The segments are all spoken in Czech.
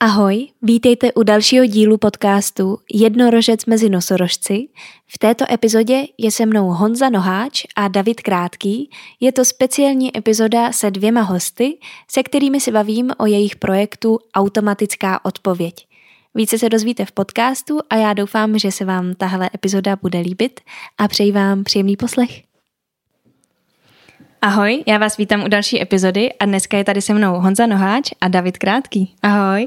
Ahoj, vítejte u dalšího dílu podcastu Jednorožec mezi nosorožci. V této epizodě je se mnou Honza Noháč a David Krátký. Je to speciální epizoda se dvěma hosty, se kterými si bavím o jejich projektu Automatická odpověď. Více se dozvíte v podcastu a já doufám, že se vám tahle epizoda bude líbit a přeji vám příjemný poslech. Ahoj, já vás vítám u další epizody a dneska je tady se mnou Honza Noháč a David Krátký. Ahoj.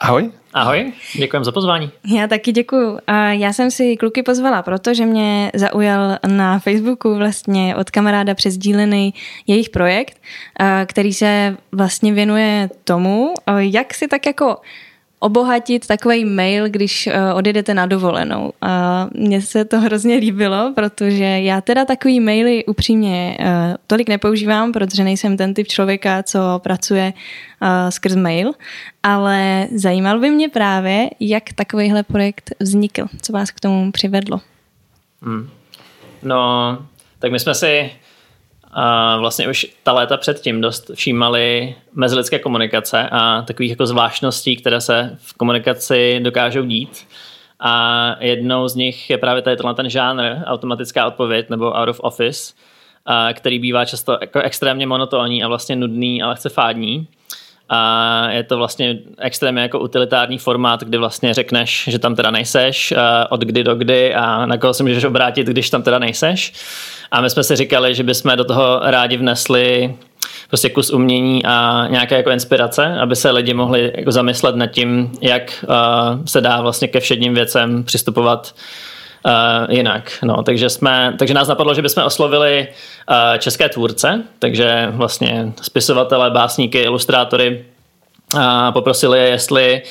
Ahoj. Ahoj, děkujem za pozvání. Já taky děkuju. Já jsem si kluky pozvala, protože mě zaujal na Facebooku vlastně od kamaráda přesdílený jejich projekt, který se vlastně věnuje tomu, jak si tak jako obohatit takový mail, když uh, odjedete na dovolenou. A mně se to hrozně líbilo, protože já teda takový maily upřímně uh, tolik nepoužívám, protože nejsem ten typ člověka, co pracuje uh, skrz mail, ale zajímal by mě právě, jak takovýhle projekt vznikl, co vás k tomu přivedlo. Hmm. No, tak my jsme si a vlastně už ta léta předtím dost všímali mezilidské komunikace a takových jako zvláštností, které se v komunikaci dokážou dít. A jednou z nich je právě tady ten žánr, automatická odpověď nebo out of office, který bývá často jako extrémně monotónní a vlastně nudný a lehce fádní. A je to vlastně extrémně jako utilitární formát, kdy vlastně řekneš, že tam teda nejseš, od kdy do kdy a na koho se můžeš obrátit, když tam teda nejseš. A my jsme si říkali, že bychom do toho rádi vnesli prostě kus umění a nějaké jako inspirace, aby se lidi mohli jako zamyslet nad tím, jak uh, se dá vlastně ke všedním věcem přistupovat uh, jinak. No, takže, jsme, takže nás napadlo, že bychom oslovili uh, české tvůrce, takže vlastně spisovatele, básníky, ilustrátory, a poprosili je, jestli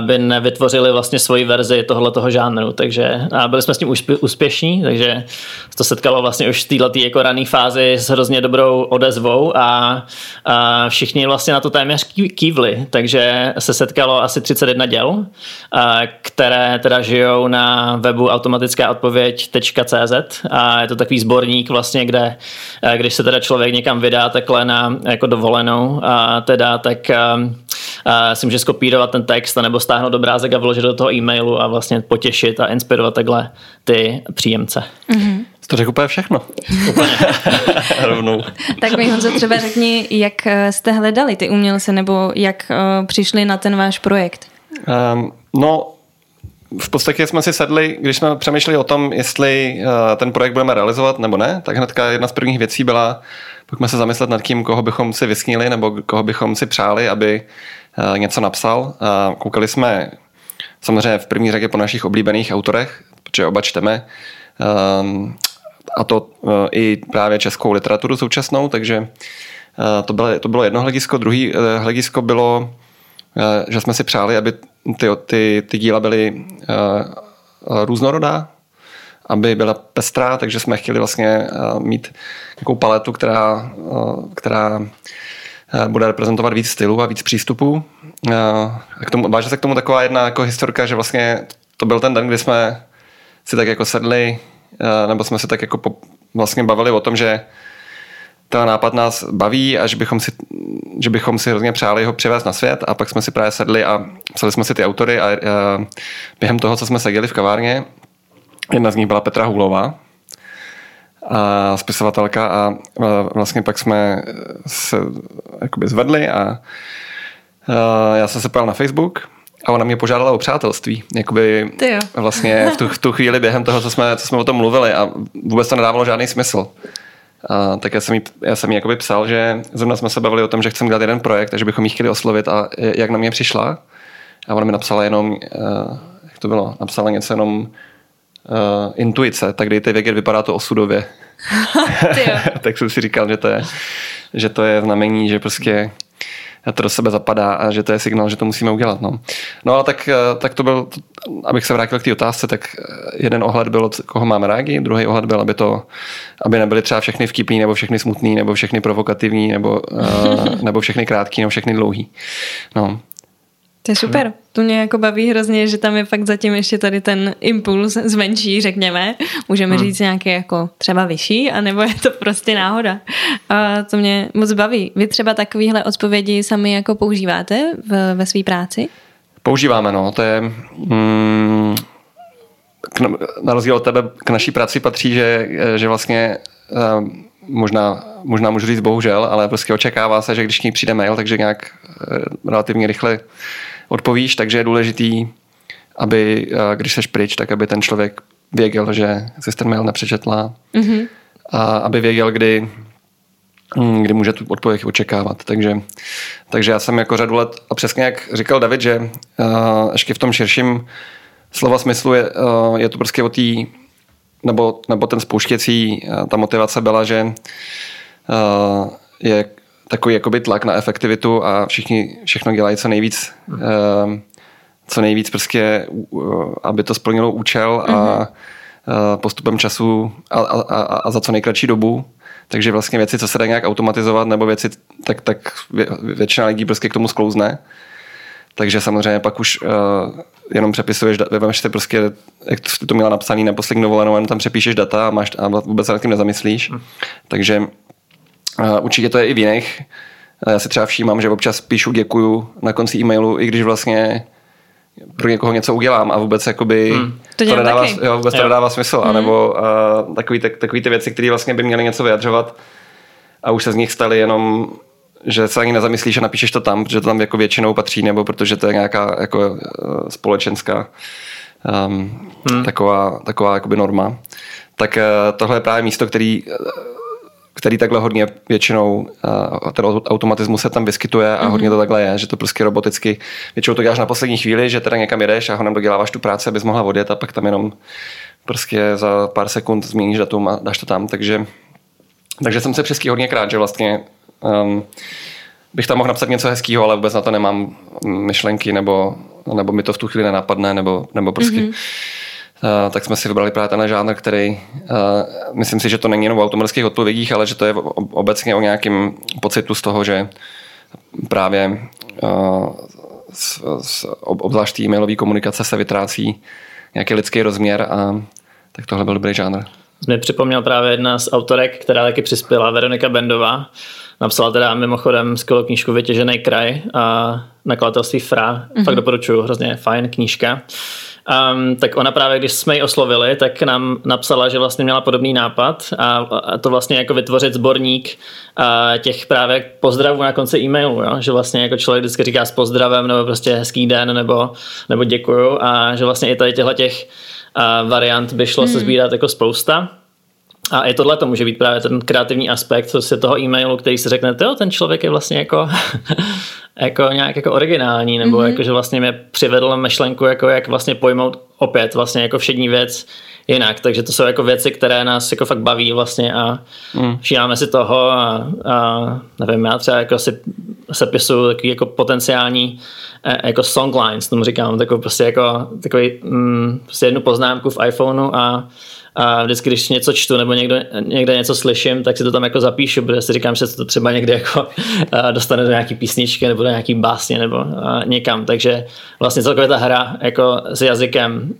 by nevytvořili vlastně svoji verzi tohle toho žánru, takže a byli jsme s tím úspěšní, takže to setkalo vlastně už v této jako rané fázi s hrozně dobrou odezvou a, a všichni vlastně na to téměř kývli, takže se setkalo asi 31 děl, a, které teda žijou na webu automatická odpověď.cz a je to takový sborník vlastně, kde když se teda člověk někam vydá takhle na jako dovolenou a teda tak si může skopírovat ten text nebo stáhnout obrázek a vložit do toho e-mailu a vlastně potěšit a inspirovat takhle ty příjemce. Mm-hmm. To řekl úplně všechno. Úplně. Rovnou. tak mi Honzo třeba řekni, jak eh, jste hledali ty umělce nebo jak uh, přišli na ten váš projekt? Um, no, v podstatě jsme si sedli, když jsme přemýšleli o tom, jestli uh, ten projekt budeme realizovat nebo ne, tak hnedka jedna z prvních věcí byla, pojďme se zamyslet nad tím, koho bychom si vysnili nebo koho bychom si přáli, aby něco napsal. Uh, koukali jsme samozřejmě v první řadě po našich oblíbených autorech, protože oba čteme, uh, a to i právě českou literaturu současnou, takže to, bylo, to bylo jedno hledisko. Druhý uh, hledisko bylo, že jsme si přáli, aby ty, ty, ty díla byly různorodá, aby byla pestrá, takže jsme chtěli vlastně mít nějakou paletu, která, která bude reprezentovat víc stylů a víc přístupů. A k tomu, váže se k tomu taková jedna jako historka, že vlastně to byl ten den, kdy jsme si tak jako sedli, nebo jsme se tak jako po, vlastně bavili o tom, že ten nápad nás baví a že bychom si, že bychom si hrozně přáli ho přivést na svět a pak jsme si právě sedli a psali jsme si ty autory a, a během toho, co jsme seděli v kavárně, jedna z nich byla Petra Hůlová, a spisovatelka a vlastně pak jsme se jakoby zvedli a, já jsem se pojal na Facebook a ona mě požádala o přátelství. Jakoby vlastně v tu, v tu chvíli během toho, co jsme, co jsme o tom mluvili a vůbec to nedávalo žádný smysl. A, tak já jsem jí, já jsem jí jakoby psal, že zrovna jsme se bavili o tom, že chceme dělat jeden projekt a že bychom jí chtěli oslovit a jak na mě přišla. A ona mi napsala jenom, uh, jak to bylo, napsala něco jenom uh, intuice, tak dejte vědět, vypadá to osudově. tak jsem si říkal, že to je, že to je znamení, že prostě to do sebe zapadá a že to je signál, že to musíme udělat. No, no ale tak, eh, tak to byl, abych se vrátil k té otázce, tak eh, jeden ohled byl, koho máme rádi, druhý ohled byl, aby to, aby nebyly třeba všechny vtipný, nebo všechny smutný, nebo všechny provokativní, nebo, nebo všechny krátký, nebo všechny dlouhý. No. To je super. to mě jako baví hrozně, že tam je fakt zatím ještě tady ten impuls zvenčí, řekněme. Můžeme hmm. říct nějaký jako třeba vyšší, anebo je to prostě náhoda. A to mě moc baví. Vy třeba takovýhle odpovědi sami jako používáte v, ve své práci? Používáme, no. To je... Mm, k, na rozdíl od tebe k naší práci patří, že, že vlastně uh, možná, možná můžu říct bohužel, ale prostě očekává se, že když k ní přijde mail, takže nějak uh, relativně rychle odpovíš, takže je důležitý, aby, uh, když seš pryč, tak aby ten člověk věděl, že jsi ten mail nepřečetla mm-hmm. a aby věděl, kdy, hm, kdy může tu odpověď očekávat. Takže, takže já jsem jako řadu let, a přesně jak říkal David, že uh, ještě v tom širším slova smyslu je, uh, je to prostě o té, nebo, nebo ten spouštěcí, uh, ta motivace byla, že uh, je takový jakoby tlak na efektivitu a všichni všechno dělají co nejvíc, uh, co nejvíc prostě, uh, aby to splnilo účel a uh, postupem času a, a, a, a za co nejkratší dobu. Takže vlastně věci, co se dá nějak automatizovat, nebo věci, tak, tak většina lidí prostě k tomu sklouzne. Takže samozřejmě pak už uh, jenom přepisuješ, vemeš si prostě, jak jsi to měla napsaný na poslední dovolenou, jenom tam přepíšeš data a, máš, a vůbec se nad tím nezamyslíš. Hmm. Takže uh, určitě to je i v jiných. Já si třeba všímám, že občas píšu děkuju na konci e-mailu, i když vlastně pro někoho něco udělám a vůbec jakoby hmm. to, to, nedává, jo, vůbec jo. to nedává smysl. Hmm. A nebo uh, takový, tak, takový ty věci, které vlastně by měly něco vyjadřovat a už se z nich staly jenom že se ani nezamyslíš a napíšeš to tam, protože to tam jako většinou patří, nebo protože to je nějaká jako uh, společenská um, hmm. taková, taková jakoby norma. Tak uh, tohle je právě místo, který který takhle hodně většinou, ten automatismus se tam vyskytuje a mm-hmm. hodně to takhle je, že to prostě roboticky, většinou to děláš na poslední chvíli, že teda někam jedeš a honem doděláváš tu práci, abys mohla odjet a pak tam jenom prostě za pár sekund změníš datum a dáš to tam, takže takže jsem se přeský hodně krát, že vlastně um, bych tam mohl napsat něco hezkého, ale vůbec na to nemám myšlenky, nebo, nebo mi to v tu chvíli nenapadne, nebo, nebo prostě mm-hmm. Uh, tak jsme si vybrali právě ten žánr, který uh, myslím si, že to není jenom o automatických odpovědích, ale že to je obecně o nějakém pocitu z toho, že právě uh, s, obzvlášť e-mailové komunikace se vytrácí nějaký lidský rozměr a tak tohle byl dobrý žánr. Mě připomněl právě jedna z autorek, která taky přispěla, Veronika Bendová. Napsala teda mimochodem skvělou knížku Vytěžený kraj a nakladatelství Fra. Mm-hmm. Fakt doporučuju, hrozně fajn knížka. Um, tak ona právě, když jsme ji oslovili, tak nám napsala, že vlastně měla podobný nápad a, a to vlastně jako vytvořit sborník a těch právě pozdravů na konci e-mailu, jo? že vlastně jako člověk vždycky říká s pozdravem nebo prostě hezký den nebo, nebo děkuju a že vlastně i tady těchto těch variant by šlo hmm. se sbírat jako spousta. A i tohle to může být právě ten kreativní aspekt prostě toho e-mailu, který si řekne, jo, ten člověk je vlastně jako, jako nějak jako originální, nebo mm-hmm. jako, že vlastně mě přivedl myšlenku, jako jak vlastně pojmout opět vlastně jako všední věc jinak. Takže to jsou jako věci, které nás jako fakt baví vlastně a mm. všímáme si toho a, a nevím, já třeba jako si sepisuju takový jako potenciální e, jako songlines, tomu říkám, takový prostě jako takový, mm, prostě jednu poznámku v iPhoneu a a vždycky, když něco čtu nebo někde, někde něco slyším, tak si to tam jako zapíšu, protože si říkám, že se to třeba někde jako dostane do nějaký písničky nebo do nějaký básně nebo někam. Takže vlastně celkově ta hra jako s jazykem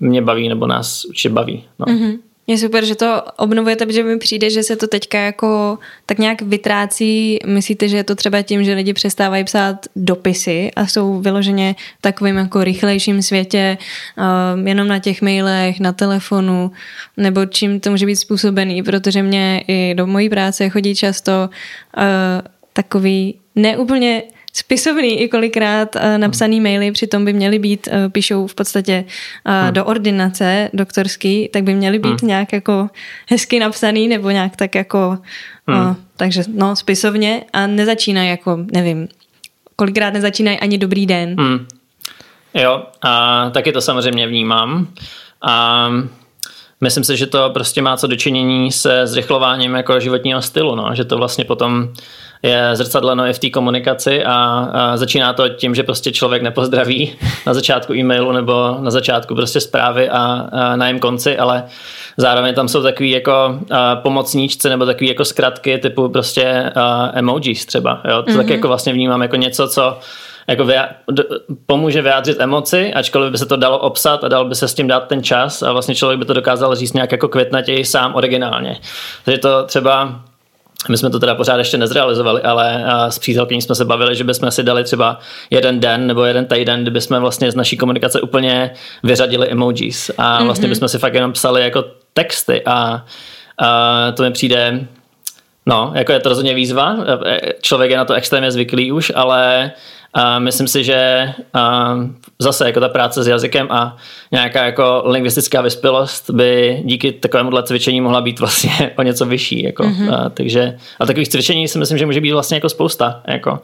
mě baví nebo nás určitě baví. No. Mm-hmm. Je super, že to obnovujete, protože mi přijde, že se to teďka jako tak nějak vytrácí. Myslíte, že je to třeba tím, že lidi přestávají psát dopisy a jsou vyloženě v takovým jako rychlejším světě, uh, jenom na těch mailech, na telefonu, nebo čím to může být způsobený, protože mě i do mojí práce chodí často uh, takový neúplně spisovný i kolikrát uh, napsaný maily, přitom by měly být, uh, píšou v podstatě uh, hmm. do ordinace doktorský, tak by měly být hmm. nějak jako hezky napsaný nebo nějak tak jako, hmm. takže no spisovně a nezačínají jako, nevím, kolikrát nezačínají ani dobrý den. Hmm. Jo, a taky to samozřejmě vnímám. A myslím si, že to prostě má co dočinění se zrychlováním jako životního stylu, no, že to vlastně potom je zrcadleno i v té komunikaci a, a začíná to tím, že prostě člověk nepozdraví na začátku e-mailu nebo na začátku prostě zprávy a, a na jejím konci, ale zároveň tam jsou takový jako a, pomocníčci nebo takový jako zkratky typu prostě a, emojis třeba. Jo? To mm-hmm. tak jako vlastně vnímám jako něco, co jako d- pomůže vyjádřit emoci, ačkoliv by se to dalo obsat a dal by se s tím dát ten čas a vlastně člověk by to dokázal říct nějak jako květnatěji sám originálně. Takže to třeba my jsme to teda pořád ještě nezrealizovali, ale s přítelkyní jsme se bavili, že bychom si dali třeba jeden den nebo jeden týden, kdyby jsme vlastně z naší komunikace úplně vyřadili emojis a vlastně mm-hmm. bychom si fakt jenom psali jako texty a, a to mi přijde No, jako je to rozhodně výzva. Člověk je na to extrémně zvyklý už, ale a myslím si, že zase jako ta práce s jazykem a nějaká jako lingvistická vyspělost by díky takovému cvičení mohla být vlastně o něco vyšší. Jako. Mm-hmm. A, takže, a takových cvičení si myslím, že může být vlastně jako spousta. Jako.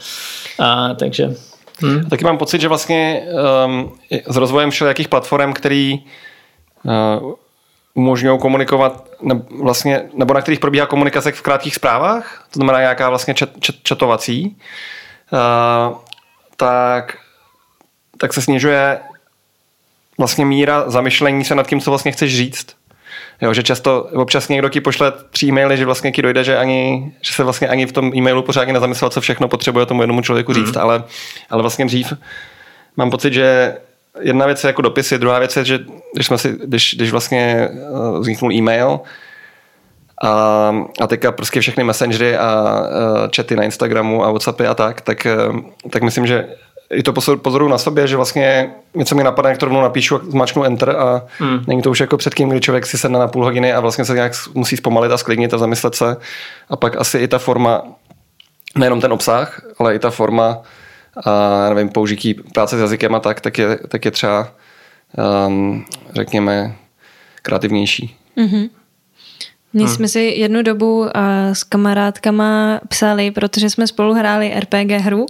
A, takže Hmm. Taky mám pocit, že vlastně um, s rozvojem všelijakých platform, který uh, umožňují komunikovat, ne, vlastně, nebo na kterých probíhá komunikace v krátkých zprávách, to znamená nějaká vlastně čet, čet, četovací, uh, tak, tak se snižuje vlastně míra zamyšlení se nad tím, co vlastně chceš říct. Jo, že často, občas někdo ti pošle tři e-maily, že vlastně ti dojde, že, ani, že se vlastně ani v tom e-mailu pořádně nezamyslel, co všechno potřebuje tomu jednomu člověku říct, mm. ale, ale vlastně dřív mám pocit, že jedna věc je jako dopisy, druhá věc je, že když, jsme si, když, když vlastně eh, vzniknul e-mail, a, a teďka prostě všechny messengery a, a chaty na Instagramu a Whatsappy a tak, tak, eh, tak myslím, že i to pozoruju na sobě, že vlastně něco mi napadne, jak to rovnou napíšu, zmačknu enter a hmm. není to už jako předtím, kdy člověk si sedne na půl hodiny a vlastně se nějak musí zpomalit a sklidnit a zamyslet se. A pak asi i ta forma, nejenom ten obsah, ale i ta forma a nevím, použití práce s jazykem a tak, tak je, tak je třeba um, řekněme kreativnější. Mm-hmm. My hmm. jsme si jednu dobu uh, s kamarádkama psali, protože jsme spolu hráli RPG hru,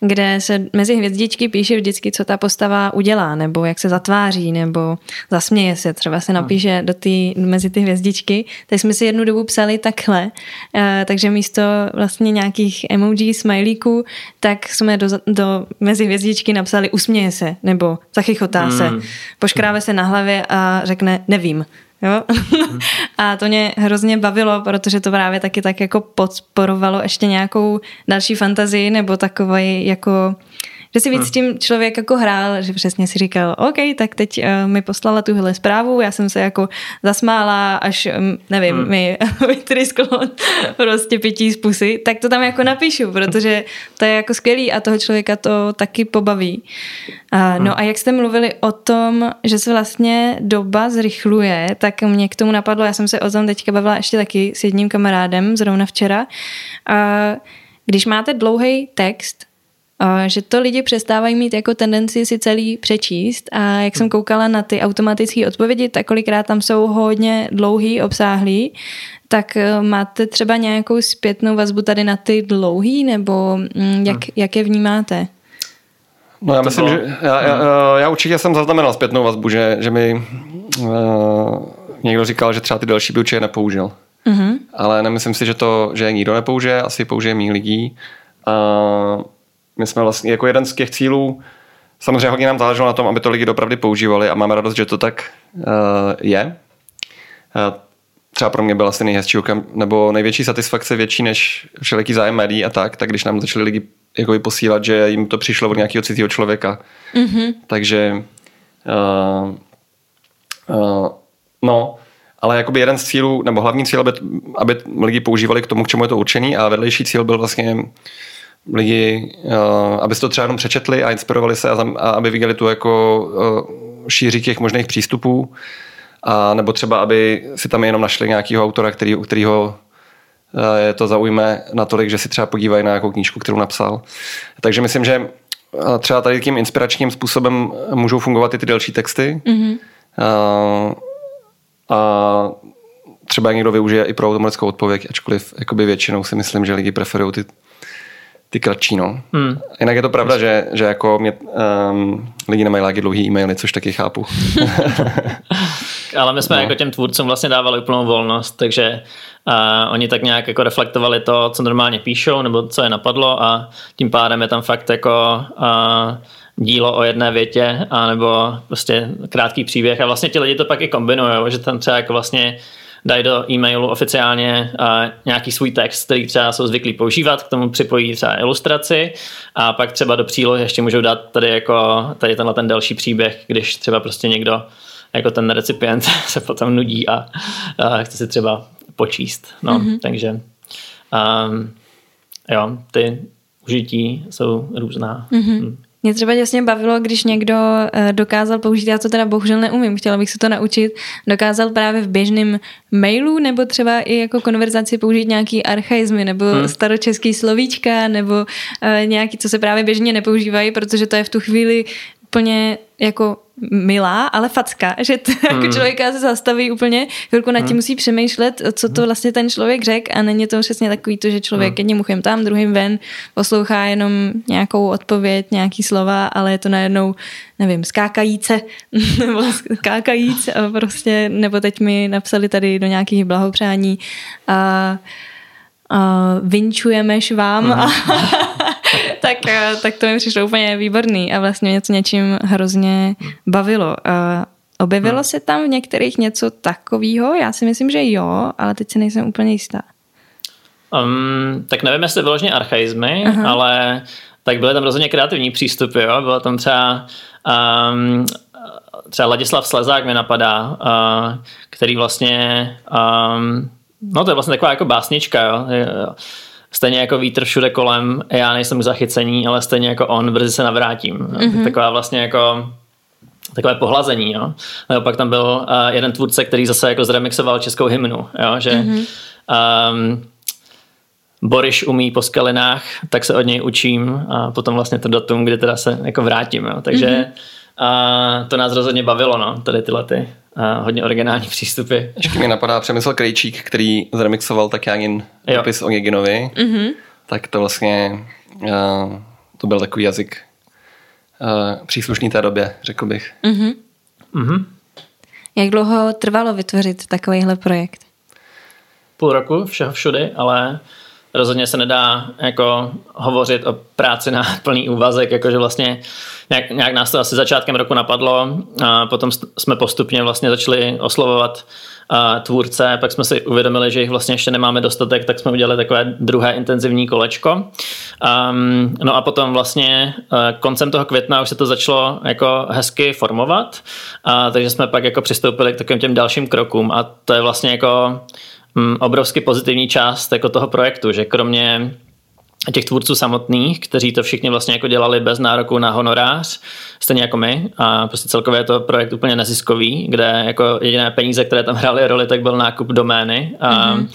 kde se mezi hvězdičky píše vždycky, co ta postava udělá, nebo jak se zatváří, nebo zasměje se, třeba se napíše do tý, mezi ty hvězdičky. Tak jsme si jednu dobu psali takhle, uh, takže místo vlastně nějakých emoji, smajlíků, tak jsme do, do mezi hvězdičky napsali usměje se, nebo zachychotá hmm. se, poškráve se na hlavě a řekne nevím. Jo? a to mě hrozně bavilo, protože to právě taky tak jako podporovalo ještě nějakou další fantazii nebo takový jako že si víc hmm. s tím člověk jako hrál, že přesně si říkal, OK, tak teď uh, mi poslala tuhle zprávu, já jsem se jako zasmála, až, um, nevím, hmm. mi vytrysklo prostě pití z pusy, tak to tam jako napíšu, protože to je jako skvělý a toho člověka to taky pobaví. Uh. No a jak jste mluvili o tom, že se vlastně doba zrychluje, tak mě k tomu napadlo, já jsem se o tom teďka bavila ještě taky s jedním kamarádem, zrovna včera. Uh, když máte dlouhý text, že to lidi přestávají mít jako tendenci si celý přečíst a jak jsem koukala na ty automatické odpovědi, tak kolikrát tam jsou hodně dlouhý, obsáhlý, tak eh, máte třeba nějakou zpětnou vazbu tady na ty dlouhý, nebo mm, jak, hmm. jak je vnímáte? No já myslím, že já, já, hmm. já určitě jsem zaznamenal zpětnou vazbu, že, že mi uh, někdo říkal, že třeba ty další by určitě nepoužil. Mm-hmm. Ale nemyslím si, že to, že nikdo nepoužije, asi použije méně lidí. Uh, my jsme vlastně jako jeden z těch cílů, samozřejmě hodně nám záleželo na tom, aby to lidi dopravdy používali a máme radost, že to tak uh, je. Uh, třeba pro mě byla asi nejhezčí nebo největší satisfakce větší než všelijaký zájem médií a tak, tak když nám začali lidi jako posílat, že jim to přišlo od nějakého cizího člověka. Mm-hmm. Takže uh, uh, no, ale jakoby jeden z cílů, nebo hlavní cíl, aby, aby lidi používali k tomu, k čemu je to určený a vedlejší cíl byl vlastně lidi, uh, aby to třeba jenom přečetli a inspirovali se a, a aby viděli tu jako uh, šíři těch možných přístupů a nebo třeba, aby si tam jenom našli nějakého autora, který, u kterého uh, je to zaujme natolik, že si třeba podívají na nějakou knížku, kterou napsal. Takže myslím, že třeba tady tím inspiračním způsobem můžou fungovat i ty delší texty. Mm-hmm. Uh, a třeba někdo využije i pro automatickou odpověď, ačkoliv jakoby většinou si myslím, že lidi preferují ty ty kratší, no. Hmm. Jinak je to pravda, že, že jako mě, um, lidi nemají láky dlouhý e-maily, což taky chápu. Ale my jsme no. jako těm tvůrcům vlastně dávali úplnou volnost, takže uh, oni tak nějak jako reflektovali to, co normálně píšou, nebo co je napadlo a tím pádem je tam fakt jako uh, dílo o jedné větě, a nebo prostě krátký příběh a vlastně ti lidi to pak i kombinují, že tam třeba jako vlastně dají do e-mailu oficiálně uh, nějaký svůj text, který třeba jsou zvyklí používat, k tomu připojí třeba ilustraci a pak třeba do přílohy ještě můžou dát tady jako tady tenhle ten další příběh, když třeba prostě někdo jako ten recipient se potom nudí a, a chce si třeba počíst. No, mm-hmm. takže um, jo, ty užití jsou různá. Mm-hmm. Mě třeba jasně bavilo, když někdo eh, dokázal použít, já to teda bohužel neumím, chtěla bych se to naučit, dokázal právě v běžném mailu nebo třeba i jako konverzaci použít nějaký archaizmy nebo hmm. staročeský slovíčka nebo uh, nějaký, co se právě běžně nepoužívají, protože to je v tu chvíli úplně jako milá, ale facka, že to jako hmm. jako člověka se zastaví úplně, chvilku nad tím hmm. musí přemýšlet, co to hmm. vlastně ten člověk řekl a není to přesně takový to, že člověk hmm. jedním uchem tam, druhým ven, poslouchá jenom nějakou odpověď, nějaký slova, ale je to najednou, nevím, skákajíce, nebo skákajíc a prostě, nebo teď mi napsali tady do nějakých blahopřání a uh, vinčujemeš vám mm. a tak, uh, tak to mi přišlo úplně výborný a vlastně mě to něčím hrozně bavilo. Uh, objevilo hmm. se tam v některých něco takového? Já si myslím, že jo, ale teď si nejsem úplně jistá. Um, tak nevím, jestli vyloženě archaizmy, Aha. ale tak byly tam rozhodně kreativní přístupy. Jo? Bylo tam třeba um, třeba Ladislav Slezák mi napadá, uh, který vlastně um, No to je vlastně taková jako básnička, jo. Stejně jako vítr všude kolem, já nejsem k zachycení, ale stejně jako on, brzy se navrátím. Mm-hmm. Taková vlastně jako takové pohlazení, jo. A pak tam byl uh, jeden tvůrce, který zase jako zremixoval českou hymnu, jo, že mm-hmm. um, Boriš umí po skalinách, tak se od něj učím a potom vlastně to datum, kdy teda se jako vrátím, jo. Takže mm-hmm. Uh, to nás rozhodně bavilo, no, tady tyhle ty uh, hodně originální přístupy. Ještě mi napadá Přemysl Krejčík, který zremixoval tak jen dopis o Giginovi. Mm-hmm. Tak to vlastně uh, to byl takový jazyk uh, příslušný té době, řekl bych. Mm-hmm. Mm-hmm. Jak dlouho trvalo vytvořit takovýhle projekt? Půl roku, všeho všudy, ale rozhodně se nedá jako hovořit o práci na plný úvazek, jakože vlastně nějak, nějak nás to asi začátkem roku napadlo a potom jsme postupně vlastně začali oslovovat a tvůrce, pak jsme si uvědomili, že jich vlastně ještě nemáme dostatek, tak jsme udělali takové druhé intenzivní kolečko. Um, no a potom vlastně uh, koncem toho května už se to začalo jako hezky formovat, a takže jsme pak jako přistoupili k takovým těm dalším krokům a to je vlastně jako obrovsky pozitivní část jako toho projektu, že kromě těch tvůrců samotných, kteří to všichni vlastně jako dělali bez nároku na honorář, stejně jako my a prostě celkově je to projekt úplně neziskový, kde jako jediné peníze, které tam hrály roli, tak byl nákup domény a mm-hmm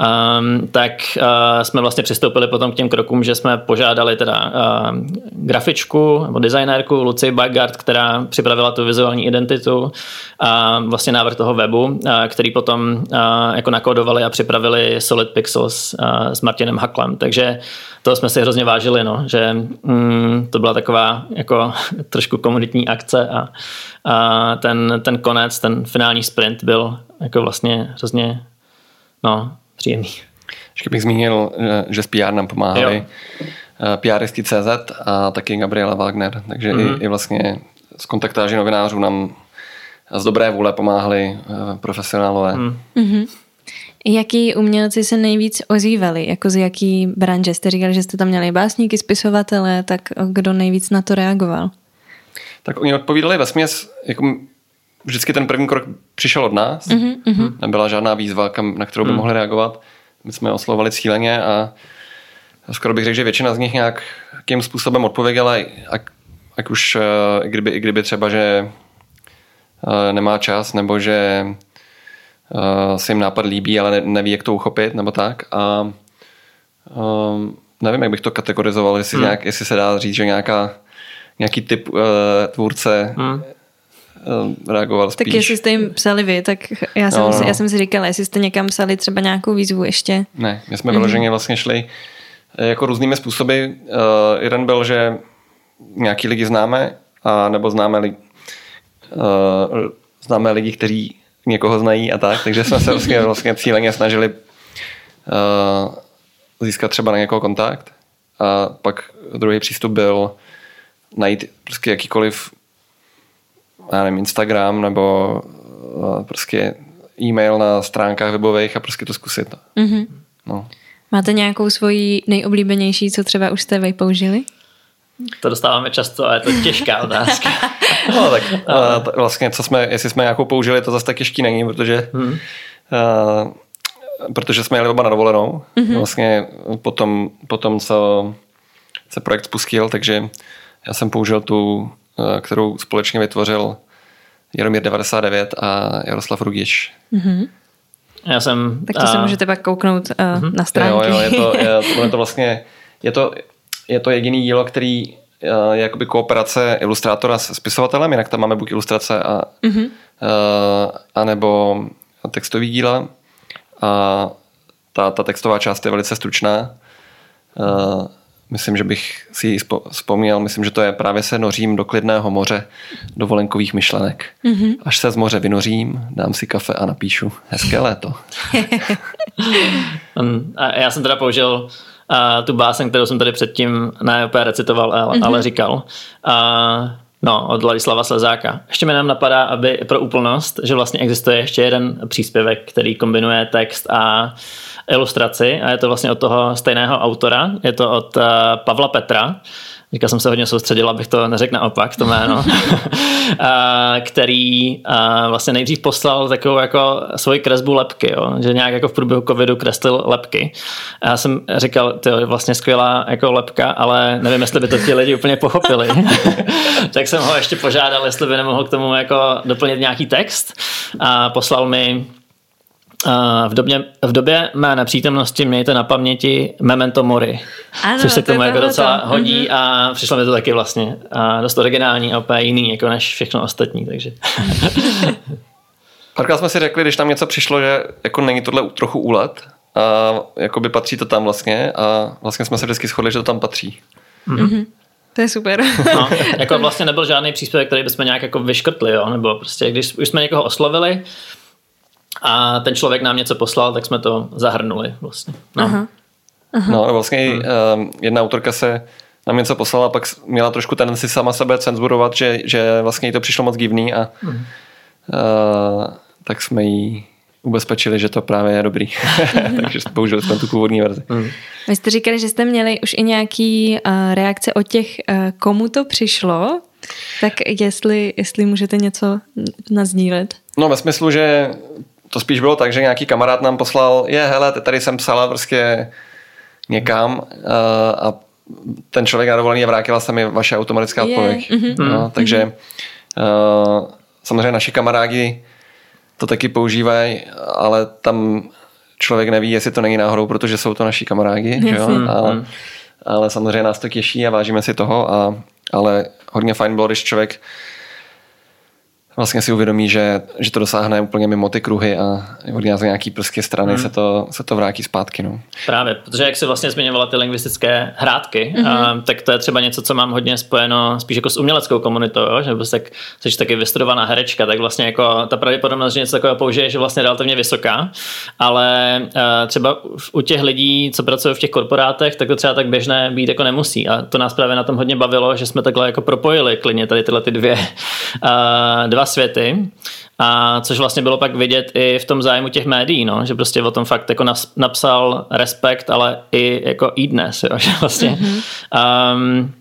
um, tak uh, jsme vlastně přistoupili potom k těm krokům, že jsme požádali teda uh, grafičku nebo designérku Luci Bagard, která připravila tu vizuální identitu a vlastně návrh toho webu, uh, který potom uh, jako nakodovali a připravili Solid Pixels uh, s Martinem Haklem. Takže to jsme si hrozně vážili, no, že mm, to byla taková jako trošku komunitní akce a, a ten, ten konec, ten finální sprint byl jako vlastně hrozně no, příjemný. Ještě bych zmínil, že s PR nám pomáhali eh, PRisty.cz a taky Gabriela Wagner, takže mm-hmm. i, mhm. i vlastně z kontaktáži novinářů nám z dobré vůle pomáhali eh, profesionálové. Mm-hmm. Jaký umělci se nejvíc ozývali? Jako z jaký branže? Jste říkali, že jste tam měli básníky, spisovatele, tak kdo nejvíc na to reagoval? Tak oni odpovídali ve směs, jako vždycky ten první krok přišel od nás. Mm-hmm. Nebyla žádná výzva, kam, na kterou by mm. mohli reagovat. My jsme oslovovali cíleně a skoro bych řekl, že většina z nich nějakým způsobem odpověděla, ak, ak už eh, i kdyby, i kdyby třeba, že eh, nemá čas, nebo že eh, se jim nápad líbí, ale neví, jak to uchopit, nebo tak. A nevím, jak bych to kategorizoval, jestli, hmm. nějak, jestli se dá říct, že nějaká, nějaký typ uh, tvůrce hmm. Eh, reagoval spíš. Tak jestli jste jim psali vy, tak já jsem, no, si, no. já jsem si říkala, jestli jste někam psali třeba nějakou výzvu ještě. Ne, my jsme mm-hmm. vyloženě vlastně šli eh, jako různými způsoby. Uh, jeden byl, že nějaký lidi známe, a nebo známe, li, uh, známe lidi, kteří někoho znají a tak, takže jsme se vlastně, vlastně cíleně snažili uh, získat třeba na někoho kontakt. A pak druhý přístup byl najít prostě jakýkoliv já nevím, Instagram nebo eh, prostě e-mail na stránkách webových a prostě to zkusit. Mm-hmm. No. Máte nějakou svoji nejoblíbenější, co třeba už jste vy použili? To dostáváme často a je to těžká otázka. no tak uh, vlastně, co jsme, jestli jsme nějakou použili, to zase tak těžký není, protože hmm. uh, protože jsme jeli oba na dovolenou. Mm-hmm. Vlastně potom, potom, co se projekt spustil, takže já jsem použil tu, kterou společně vytvořil Jaromír 99 a Jaroslav Rugič. Mm-hmm. Já jsem... Tak to a... se můžete pak kouknout uh, mm-hmm. na stránky. Jo, jo, je to, je, je to vlastně, je to, je to jediný dílo, který je jakoby kooperace ilustrátora s spisovatelem, jinak tam máme buď ilustrace a, mm-hmm. uh, a nebo textový díla. A ta, ta textová část je velice stručná. Uh, myslím, že bych si ji vzpomněl, myslím, že to je právě se nořím do klidného moře dovolenkových myšlenek. Mm-hmm. Až se z moře vynořím, dám si kafe a napíšu. Hezké léto. a já jsem teda použil uh, tu báseň, kterou jsem tady předtím ne úplně recitoval, ale, mm-hmm. ale říkal. Uh, No, od Ladislava Slezáka. Ještě mi nám napadá, aby pro úplnost, že vlastně existuje ještě jeden příspěvek, který kombinuje text a ilustraci a je to vlastně od toho stejného autora. Je to od uh, Pavla Petra. Říkal jsem se hodně soustředil, abych to neřekl naopak, to jméno. který vlastně nejdřív poslal takovou jako svoji kresbu lepky, jo? že nějak jako v průběhu covidu kreslil lepky. A já jsem říkal, to je vlastně skvělá jako lepka, ale nevím, jestli by to ti lidi úplně pochopili. tak jsem ho ještě požádal, jestli by nemohl k tomu jako doplnit nějaký text a poslal mi v době, v době mé nepřítomnosti mějte na paměti Memento Mori, ano, což se k tomu jako docela to. hodí mm-hmm. a přišlo mi to taky vlastně a dost originální a úplně jiný jako než všechno ostatní, takže. Párkrát jsme si řekli, když tam něco přišlo, že jako není tohle trochu úlet a jako by patří to tam vlastně a vlastně jsme se vždycky shodli, že to tam patří. Mm-hmm. To je super. no, jako vlastně nebyl žádný příspěvek, který bychom nějak jako vyškrtli, jo? nebo prostě když už jsme někoho oslovili, a ten člověk nám něco poslal, tak jsme to zahrnuli vlastně. No, Aha. Aha. no vlastně hmm. uh, jedna autorka se nám něco poslala a pak měla trošku tendenci sama sebe cenzurovat, že, že vlastně jí to přišlo moc divný a hmm. uh, tak jsme jí ubezpečili, že to právě je dobrý. Takže použili jsme tu původní verzi. Hmm. Vy jste říkali, že jste měli už i nějaký uh, reakce od těch, uh, komu to přišlo, tak jestli, jestli můžete něco nazdílet. No ve smyslu, že to spíš bylo tak, že nějaký kamarád nám poslal, je hele, tady jsem psala prostě někam uh, a ten člověk na dovolení vrátila se mi vaše automatická odpověď. Yeah. Mm-hmm. No, takže uh, samozřejmě naši kamarádi to taky používají, ale tam člověk neví, jestli to není náhodou, protože jsou to naši kamarádi. Yes. Jo? A, mm. ale samozřejmě nás to těší a vážíme si toho, a, ale hodně fajn bylo, když člověk vlastně si uvědomí, že, že to dosáhne úplně mimo ty kruhy a od nějaký prské strany hmm. se, to, se to vrátí zpátky. No. Právě, protože jak si vlastně zmiňovala ty lingvistické hrádky, mm-hmm. a, tak to je třeba něco, co mám hodně spojeno spíš jako s uměleckou komunitou, jo? že prostě tak, jsi taky vystudovaná herečka, tak vlastně jako ta pravděpodobnost, že něco takového použiješ, je vlastně relativně vysoká, ale a, třeba u těch lidí, co pracují v těch korporátech, tak to třeba tak běžné být jako nemusí a to nás právě na tom hodně bavilo, že jsme takhle jako propojili klidně tady tyhle ty dvě, a, dva světy. A což vlastně bylo pak vidět i v tom zájmu těch médií, no, že prostě o tom fakt jako napsal respekt, ale i jako i dnes, jo, že vlastně mm-hmm. um,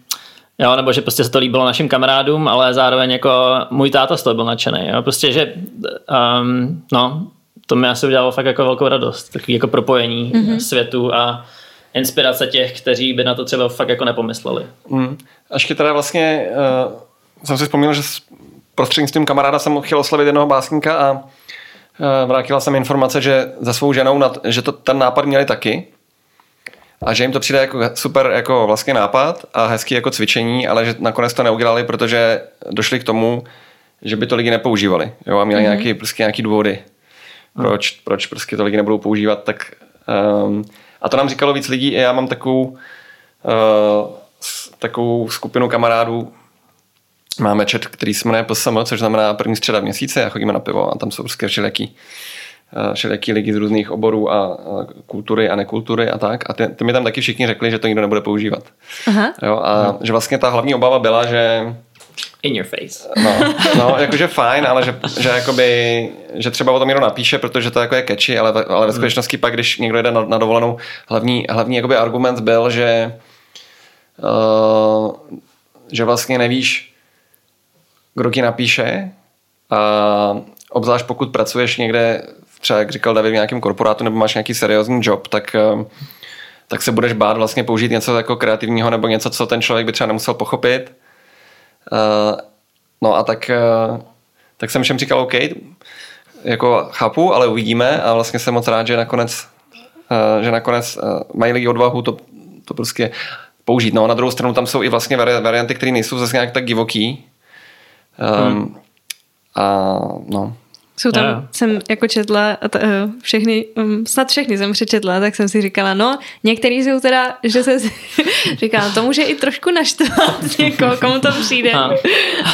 Jo, nebo že prostě se to líbilo našim kamarádům, ale zároveň jako můj táta z toho byl nadšený. Jo? Prostě, že um, no, to mi asi udělalo fakt jako velkou radost. Takový jako propojení mm-hmm. světu a inspirace těch, kteří by na to třeba fakt jako nepomysleli. Mm. Až teda vlastně uh, jsem si vzpomněl, že prostřednictvím kamaráda jsem chtěl oslovit jednoho básníka a e, vrátila jsem informace, že za svou ženou, že to, ten nápad měli taky a že jim to přijde jako super jako vlastně nápad a hezký jako cvičení, ale že nakonec to neudělali, protože došli k tomu, že by to lidi nepoužívali jo, a měli mm-hmm. nějaký, prostě nějaký důvody, proč, proč prostě to lidi nebudou používat. Tak, um, a to nám říkalo víc lidí i já mám takovou, uh, takovou skupinu kamarádů, máme chat, který se jmenuje PSM, což znamená první středa v měsíci a chodíme na pivo a tam jsou prostě všelijaký, eh, všelijaký lidi z různých oborů a, kultury a nekultury a tak. A ty, ty mi tam taky všichni řekli, že to nikdo nebude používat. Aha. Jo, a Aha. že vlastně ta hlavní obava byla, že In your face. No, no jakože fajn, ale že, že, jakoby, že třeba o tom někdo napíše, protože to jako je catchy, ale, ale ve skutečnosti pak, když někdo jde na, na dovolenou, hlavní, hlavní jakoby argument byl, že uh, že vlastně nevíš, kdo ti napíše a obzvlášť pokud pracuješ někde, třeba jak říkal David, v nějakém korporátu nebo máš nějaký seriózní job, tak, eh, tak se budeš bát vlastně použít něco jako kreativního nebo něco, co ten člověk by třeba nemusel pochopit. Eh, no a tak, eh, tak jsem všem říkal, OK, jako chápu, ale uvidíme a vlastně jsem moc rád, že nakonec, že nakonec mají lidi odvahu to, to prostě použít. No na druhou stranu tam jsou i vlastně varianty, které nejsou zase nějak tak divoký. Um, hmm. A no, jsou tam, yeah. jsem jako četla uh, všechny, um, snad všechny jsem přečetla, tak jsem si říkala, no, některý jsou teda, že se říkala, to může i trošku naštvat někoho, komu to přijde,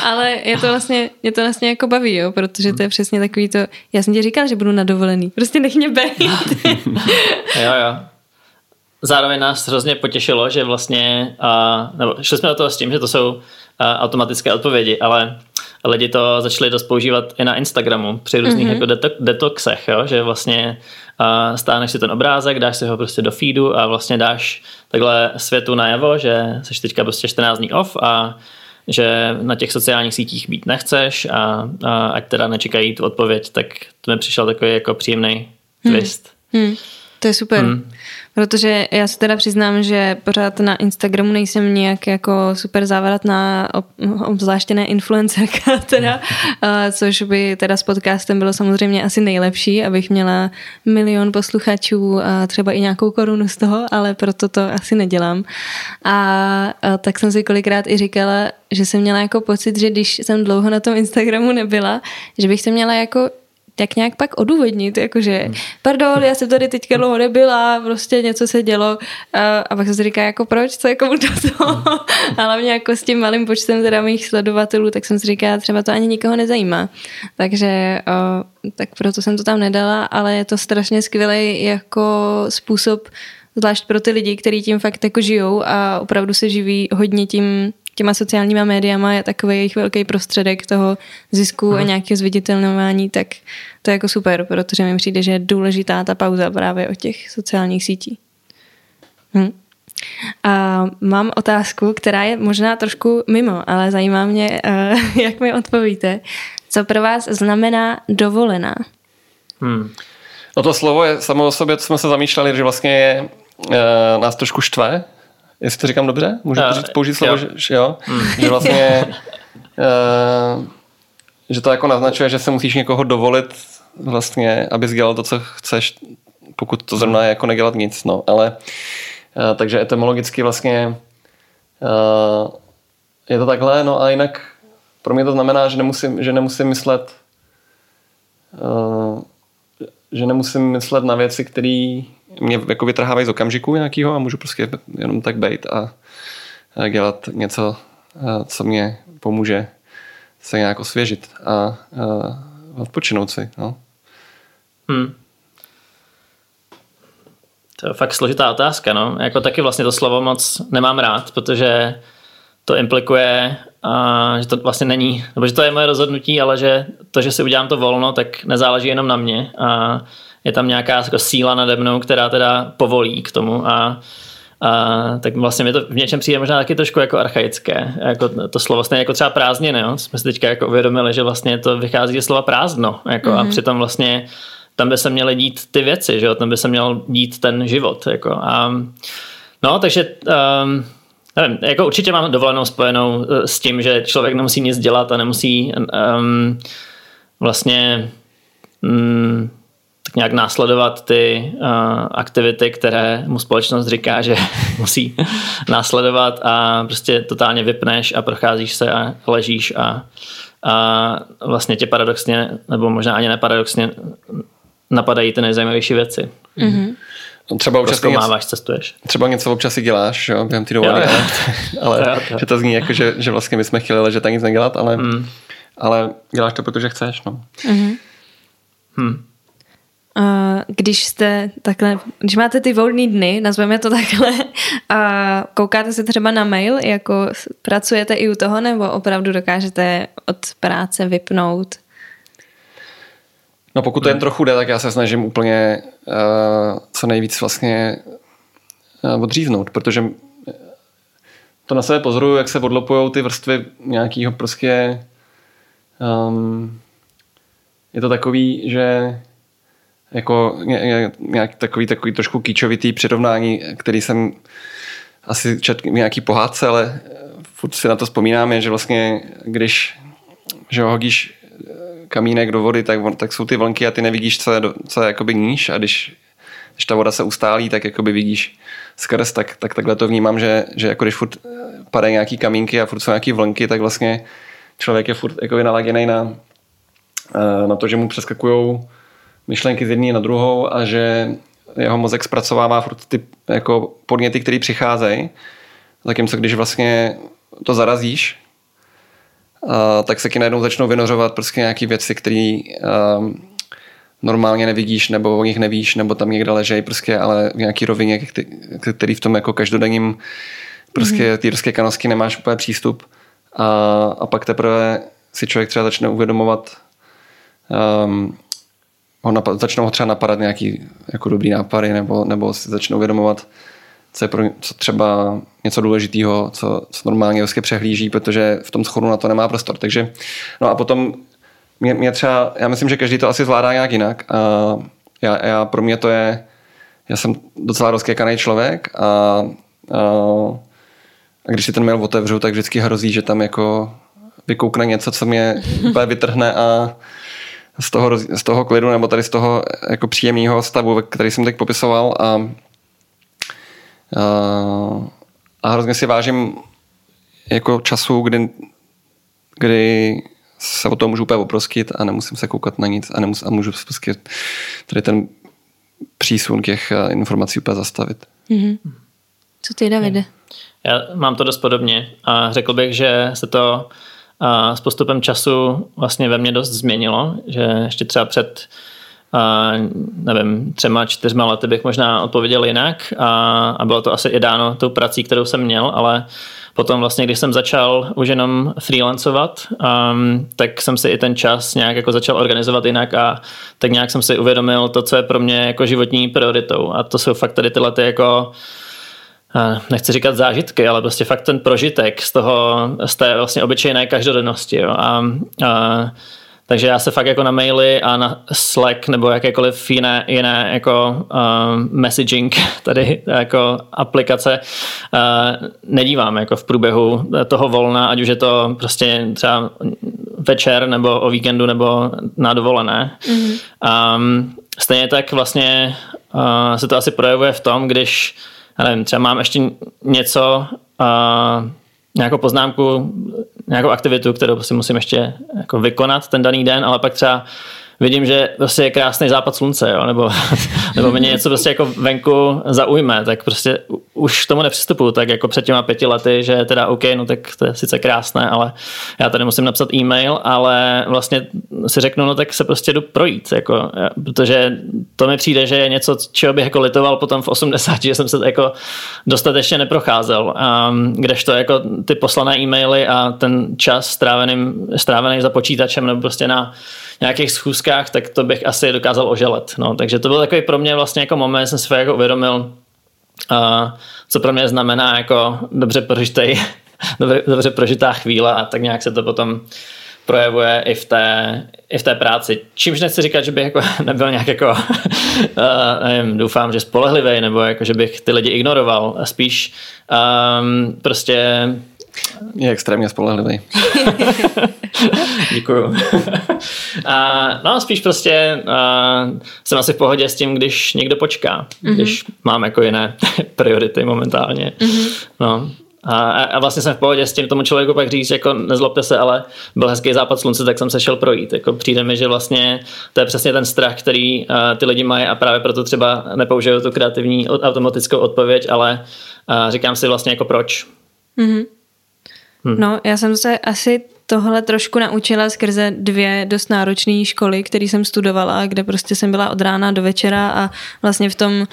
ale je to vlastně, mě to vlastně jako baví, jo, protože to je přesně takový to, já jsem ti říkala, že budu na dovolený, prostě nech mě být. jo, jo. Zároveň nás hrozně potěšilo, že vlastně, uh, nebo šli jsme do toho s tím, že to jsou automatické odpovědi, ale lidi to začali dost používat i na Instagramu při různých mm-hmm. jako deto- detoxech, jo? že vlastně uh, stáneš si ten obrázek, dáš si ho prostě do feedu a vlastně dáš takhle světu najevo, že jsi teďka prostě 14 dní off a že na těch sociálních sítích být nechceš a, a ať teda nečekají tu odpověď, tak to mi přišel takový jako příjemný mhm. twist. Hmm. Hmm. To je super. Hmm. Protože já se teda přiznám, že pořád na Instagramu nejsem nějak jako super závadatná, obzvláště ne influencerka teda, což by teda s podcastem bylo samozřejmě asi nejlepší, abych měla milion posluchačů a třeba i nějakou korunu z toho, ale proto to asi nedělám. A, a tak jsem si kolikrát i říkala, že jsem měla jako pocit, že když jsem dlouho na tom Instagramu nebyla, že bych se měla jako jak nějak pak odůvodnit, jakože hmm. pardon, já jsem tady teďka dlouho nebyla, prostě něco se dělo a, pak se říká jako proč, co je komu to hmm. a hlavně jako s tím malým počtem teda mých sledovatelů, tak jsem si říkala, třeba to ani nikoho nezajímá. Takže tak proto jsem to tam nedala, ale je to strašně skvělý jako způsob zvlášť pro ty lidi, kteří tím fakt jako žijou a opravdu se živí hodně tím těma sociálníma médiama je takový jejich velký prostředek toho zisku hmm. a mhm. nějakého zviditelnování, tak to je jako super, protože mi přijde, že je důležitá ta pauza právě o těch sociálních sítích. Hm. A mám otázku, která je možná trošku mimo, ale zajímá mě, uh, jak mi odpovíte. Co pro vás znamená dovolená? Hmm. No to slovo je samo o sobě, co jsme se zamýšleli, že vlastně je, uh, nás trošku štve, jestli to říkám dobře, můžu uh, říct, použít slovo, jo. Že, jo? Hmm. že vlastně uh, že to jako naznačuje, že se musíš někoho dovolit vlastně, abys dělal to, co chceš, pokud to zrovna je jako nedělat nic, no, ale uh, takže etymologicky vlastně uh, je to takhle, no a jinak pro mě to znamená, že nemusím, že nemusím myslet uh, že nemusím myslet na věci, které mě jako vytrhávají z okamžiku nějakého a můžu prostě jenom tak a, a dělat něco, co mě pomůže se nějak osvěžit a, a odpočinout si. No. Hmm. To je fakt složitá otázka. No. Jako taky vlastně to slovo moc nemám rád, protože to implikuje, a, že to vlastně není, nebo že to je moje rozhodnutí, ale že to, že si udělám to volno, tak nezáleží jenom na mě. A je tam nějaká jako síla nade mnou, která teda povolí k tomu a a, tak vlastně mi to v něčem přijde možná taky trošku jako archaické, jako to slovo stejně jako třeba prázdniny, jo? jsme si teďka jako uvědomili, že vlastně to vychází ze slova prázdno jako, mm-hmm. a mhm. přitom vlastně tam by se měly dít ty věci, že jo? tam by se měl dít ten život. Jako. A, no, takže um, nevím, jako určitě mám dovolenou spojenou eh, s tím, že člověk nemusí nic dělat a nemusí um, vlastně um, nějak následovat ty uh, aktivity, které mu společnost říká, že musí následovat a prostě totálně vypneš a procházíš se a ležíš a, a vlastně tě paradoxně, nebo možná ani neparadoxně napadají ty nejzajímavější věci. Mm-hmm. Třeba občas něco, cestuješ. Třeba něco občas si děláš, jo, během ty dovolené, ale, ale jo, jo. že to zní jako, že, že vlastně my jsme chtěli ležet a nic nedělat, ale, mm. ale děláš to, protože chceš. No. Mm-hmm. Hmm. když jste takhle, když máte ty volné dny, nazveme to takhle, a koukáte se třeba na mail, jako pracujete i u toho, nebo opravdu dokážete od práce vypnout? No pokud to jen trochu jde, tak já se snažím úplně uh, co nejvíc vlastně uh, odříznout, protože to na sebe pozoruju, jak se odlopují ty vrstvy nějakého prostě um, je to takový, že jako nějak takový, takový trošku kýčovitý přirovnání, který jsem asi četl nějaký pohádce, ale furt si na to vzpomínám, je, že vlastně když že hodíš kamínek do vody, tak, tak jsou ty vlnky a ty nevidíš, co je, co je jakoby níž. A když, když ta voda se ustálí, tak jakoby vidíš skrz, tak, tak takhle to vnímám, že, že jako když furt padají nějaký kamínky a furt jsou nějaký vlnky, tak vlastně člověk je furt jako naladěný na, eh, na to, že mu přeskakují myšlenky z jedné na druhou a že jeho mozek zpracovává furt ty jako podněty, které přicházejí. Zatímco když vlastně to zarazíš, a, tak se ti najednou začnou vynořovat prostě nějaké věci, které normálně nevidíš, nebo o nich nevíš, nebo tam někde ležejí prostě, ale v nějaký rovině, který v tom jako každodenním prostě mm-hmm. ty kanosky nemáš úplně přístup. A, a pak teprve si člověk třeba začne uvědomovat, um, ho napad, začnou ho třeba napadat nějaký jako dobrý nápady, nebo, nebo si začnou uvědomovat, co je pro, co třeba něco důležitého, co, co normálně vlastně přehlíží, protože v tom schodu na to nemá prostor. Takže, no a potom mě, mě třeba, já myslím, že každý to asi zvládá nějak jinak. A já, já, pro mě to je, já jsem docela rozkékaný člověk a, a, a když si ten mail otevřu, tak vždycky hrozí, že tam jako vykoukne něco, co mě úplně vytrhne a z toho, z toho klidu nebo tady z toho jako příjemného stavu, který jsem teď popisoval a, a, a hrozně si vážím jako času, kdy, kdy se o tom můžu úplně oprostit a nemusím se koukat na nic a, nemus, a můžu prostě tady ten přísun těch eh, informací úplně zastavit. Mm-hmm. Co ty, Davide? Já mám to dost podobně a řekl bych, že se to a s postupem času vlastně ve mně dost změnilo, že ještě třeba před a nevím, třema, čtyřma lety bych možná odpověděl jinak a, a bylo to asi i dáno tou prací, kterou jsem měl, ale potom vlastně, když jsem začal už jenom freelancovat, um, tak jsem si i ten čas nějak jako začal organizovat jinak a tak nějak jsem si uvědomil to, co je pro mě jako životní prioritou. A to jsou fakt tady tyhle ty jako nechci říkat zážitky, ale prostě fakt ten prožitek z toho, z té vlastně obyčejné každodennosti. Jo. A, a, takže já se fakt jako na maily a na Slack nebo jakékoliv jiné, jiné jako uh, messaging tady jako aplikace uh, nedívám jako v průběhu toho volna, ať už je to prostě třeba večer nebo o víkendu nebo na dovolené. Mm-hmm. Um, stejně tak vlastně uh, se to asi projevuje v tom, když já nevím, třeba mám ještě něco, uh, nějakou poznámku, nějakou aktivitu, kterou si musím ještě jako vykonat ten daný den, ale pak třeba vidím, že prostě je krásný západ slunce, jo? Nebo, nebo mě něco prostě jako venku zaujme, tak prostě už k tomu nepřistupuju tak jako před těma pěti lety, že teda OK, no tak to je sice krásné, ale já tady musím napsat e-mail, ale vlastně si řeknu, no tak se prostě jdu projít, jako, protože to mi přijde, že je něco, čeho bych jako litoval potom v 80, že jsem se jako dostatečně neprocházel, um, kdežto jako ty poslané e-maily a ten čas strávený, strávený za počítačem nebo prostě na nějakých schůzkách, tak to bych asi dokázal oželet. No, takže to byl takový pro mě vlastně jako moment, jsem si jako uvědomil, uh, co pro mě znamená jako dobře prožitej, dobře, dobře prožitá chvíle a tak nějak se to potom projevuje i v té, i v té práci. Čímž nechci říkat, že bych jako nebyl nějak jako, uh, nevím, doufám, že spolehlivý, nebo jako, že bych ty lidi ignoroval. Spíš um, prostě je extrémně spolehlivý. Děkuju. a, no, spíš prostě a, jsem asi v pohodě s tím, když někdo počká, mm-hmm. když mám jako jiné priority momentálně. Mm-hmm. No, a, a vlastně jsem v pohodě s tím tomu člověku pak říct, jako nezlobte se, ale byl hezký západ slunce, tak jsem se šel projít. Jako přijde mi, že vlastně to je přesně ten strach, který uh, ty lidi mají a právě proto třeba nepoužiju tu kreativní automatickou odpověď, ale uh, říkám si vlastně jako proč. Mm-hmm. Hmm. No, já jsem se asi tohle trošku naučila skrze dvě dost náročné školy, které jsem studovala, kde prostě jsem byla od rána do večera a vlastně v tom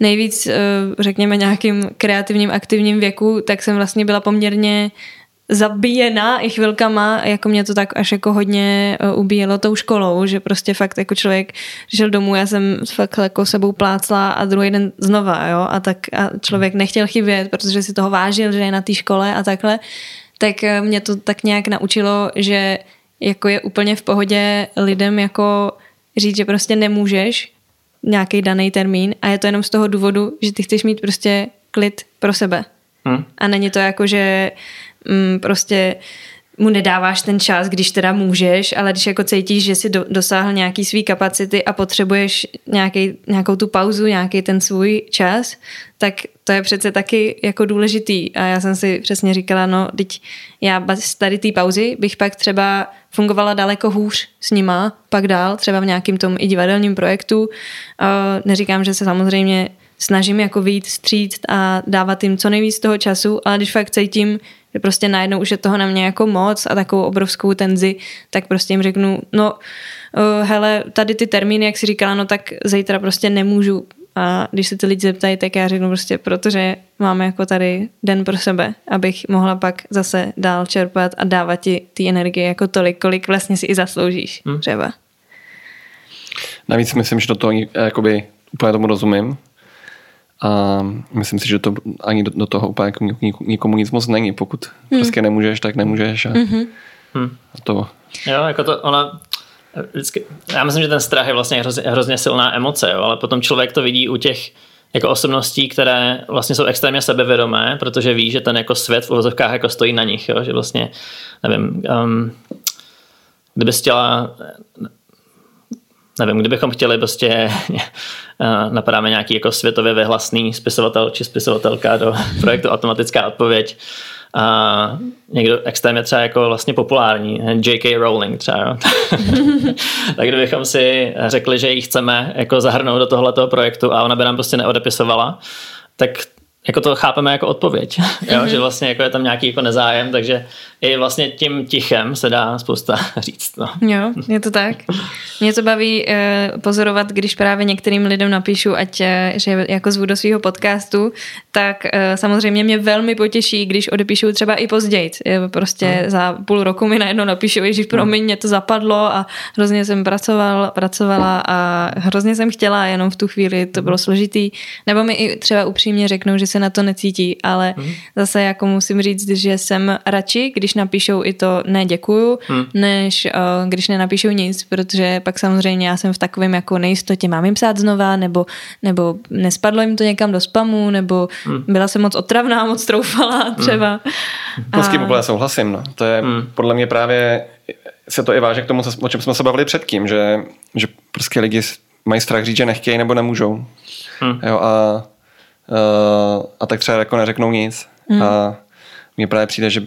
nejvíc, eh, řekněme, nějakým kreativním, aktivním věku, tak jsem vlastně byla poměrně zabíjená i chvilkama, jako mě to tak až jako hodně uh, ubíjelo tou školou, že prostě fakt jako člověk šel domů, já jsem fakt jako sebou plácla a druhý den znova, jo, a tak a člověk nechtěl chybět, protože si toho vážil, že je na té škole a takhle, tak uh, mě to tak nějak naučilo, že jako je úplně v pohodě lidem jako říct, že prostě nemůžeš nějaký daný termín a je to jenom z toho důvodu, že ty chceš mít prostě klid pro sebe. Hmm. A není to jako, že mm, prostě mu nedáváš ten čas, když teda můžeš, ale když jako cítíš, že si do, dosáhl nějaký svý kapacity a potřebuješ nějaký, nějakou tu pauzu, nějaký ten svůj čas, tak to je přece taky jako důležitý. A já jsem si přesně říkala, no, teď já z tady té pauzy bych pak třeba fungovala daleko hůř s nima, pak dál, třeba v nějakým tom i divadelním projektu. Neříkám, že se samozřejmě snažím jako vyjít stříct a dávat jim co nejvíc toho času, ale když fakt cítím, že prostě najednou už je toho na mě jako moc a takovou obrovskou tenzi, tak prostě jim řeknu, no uh, hele, tady ty termíny, jak si říkala, no tak zítra prostě nemůžu. A když se ty lidi zeptají, tak já řeknu prostě, protože máme jako tady den pro sebe, abych mohla pak zase dál čerpat a dávat ti ty energie jako tolik, kolik vlastně si i zasloužíš hmm. třeba. Navíc myslím, že do toho jakoby úplně tomu rozumím, a myslím si, že to ani do, do toho úplně jako nikomu nic moc není. Pokud hmm. prostě nemůžeš, tak nemůžeš. A, hmm. a to... Jo, jako to ona... Vždycky, já myslím, že ten strach je vlastně hrozně, hrozně silná emoce, jo, ale potom člověk to vidí u těch jako osobností, které vlastně jsou extrémně sebevědomé, protože ví, že ten jako svět v uvozovkách jako stojí na nich, jo, že vlastně, nevím, um, kdyby chtěla nevím, kdybychom chtěli prostě eh, napadáme nějaký jako světově vyhlasný spisovatel či spisovatelka do projektu Automatická odpověď a někdo extrémně třeba jako vlastně populární, J.K. Rowling třeba, jo. tak kdybychom si řekli, že ji chceme jako zahrnout do tohoto projektu a ona by nám prostě neodepisovala, tak jako to chápeme jako odpověď, jo? Mm-hmm. že vlastně jako je tam nějaký jako nezájem, takže i vlastně tím tichem se dá spousta říct. No. Jo, je to tak. Mě to baví uh, pozorovat, když právě některým lidem napíšu, ať uh, že jako zvu do svého podcastu, tak uh, samozřejmě mě velmi potěší, když odepíšu třeba i později. Prostě hmm. za půl roku mi najednou napíšu, že pro mě mě to zapadlo a hrozně jsem pracoval, pracovala a hrozně jsem chtěla, jenom v tu chvíli to bylo složitý. Nebo mi i třeba upřímně řeknou, že se na to necítí, ale hmm. zase jako musím říct, že jsem radši, když napíšou i to ne děkuju, hmm. než uh, když nenapíšou nic, protože pak samozřejmě já jsem v takovém jako nejistotě, mám jim psát znova, nebo, nebo nespadlo jim to někam do spamu, nebo hmm. byla jsem moc otravná, moc troufala hmm. třeba. Hmm. S tím úplně souhlasím. No. To je hmm. podle mě právě se to i váže k tomu, o čem jsme se bavili předtím, že, že prostě lidi mají strach říct, že nechtějí nebo nemůžou. Hmm. Jo, a, uh, a tak třeba jako neřeknou nic. Hmm. A mně právě přijde, že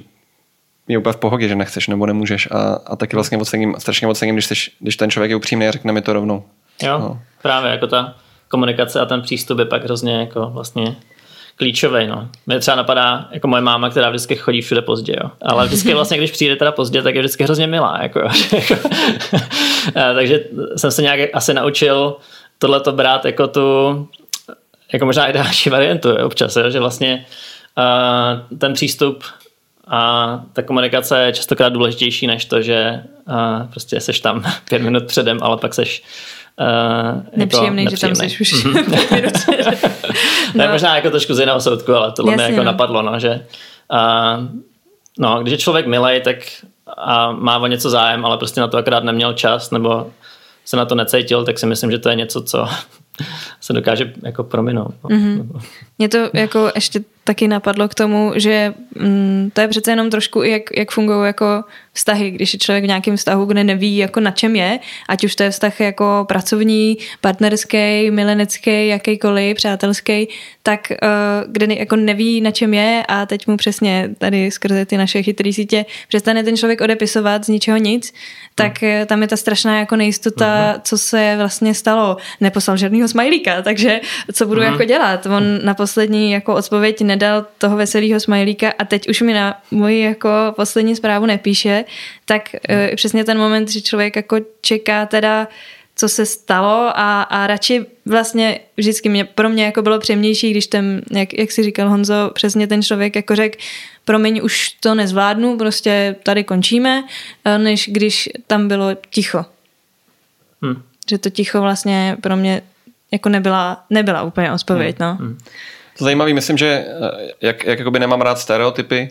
je úplně v pohodě, že nechceš nebo nemůžeš a, a taky vlastně ocením, strašně ocením, když, jsi, když ten člověk je upřímný a řekne mi to rovnou. Jo, no. právě jako ta komunikace a ten přístup je pak hrozně jako vlastně klíčový. No. Mě třeba napadá jako moje máma, která vždycky chodí všude pozdě, jo. ale vždycky vlastně, když přijde teda pozdě, tak je vždycky hrozně milá. Jako. Takže jsem se nějak asi naučil tohleto brát jako tu jako možná i další variantu jo, občas, jo, že vlastně uh, ten přístup a ta komunikace je častokrát důležitější než to, že uh, prostě seš tam pět minut předem, ale pak seš Uh, nepříjemný, jako nepříjemný, že tam jsi už mm no. je možná jako trošku z jiného soudku, ale tohle Jasně, mě jako no. napadlo, no, že uh, no, když je člověk milej, tak a má o něco zájem, ale prostě na to akorát neměl čas, nebo se na to necítil, tak si myslím, že to je něco, co se dokáže jako prominout. No. Mm-hmm. Mě to jako ještě taky napadlo k tomu, že mm, to je přece jenom trošku, jak, jak fungují jako vztahy, když je člověk v nějakém vztahu, kde neví, jako na čem je, ať už to je vztah jako pracovní, partnerský, milenecký, jakýkoliv, přátelský, tak uh, kde jako neví, na čem je a teď mu přesně tady skrze ty naše chytré sítě přestane ten člověk odepisovat z ničeho nic, tak hmm. tam je ta strašná jako nejistota, hmm. co se vlastně stalo. Neposlal žádného veselýho smajlíka, takže co budu mm. jako dělat? On na poslední jako odpověď nedal toho veselýho smajlíka a teď už mi na moji jako poslední zprávu nepíše, tak mm. přesně ten moment, že člověk jako čeká teda co se stalo a, a radši vlastně vždycky mě, pro mě jako bylo příjemnější, když ten, jak, jak si říkal Honzo, přesně ten člověk jako řekl, promiň, už to nezvládnu, prostě tady končíme, eh, než když tam bylo ticho. Hmm. Že to ticho vlastně pro mě jako nebyla, nebyla úplně odpověď, hmm. no. Hmm. To zajímavý, myslím, že eh, jak, jak jakoby nemám rád stereotypy,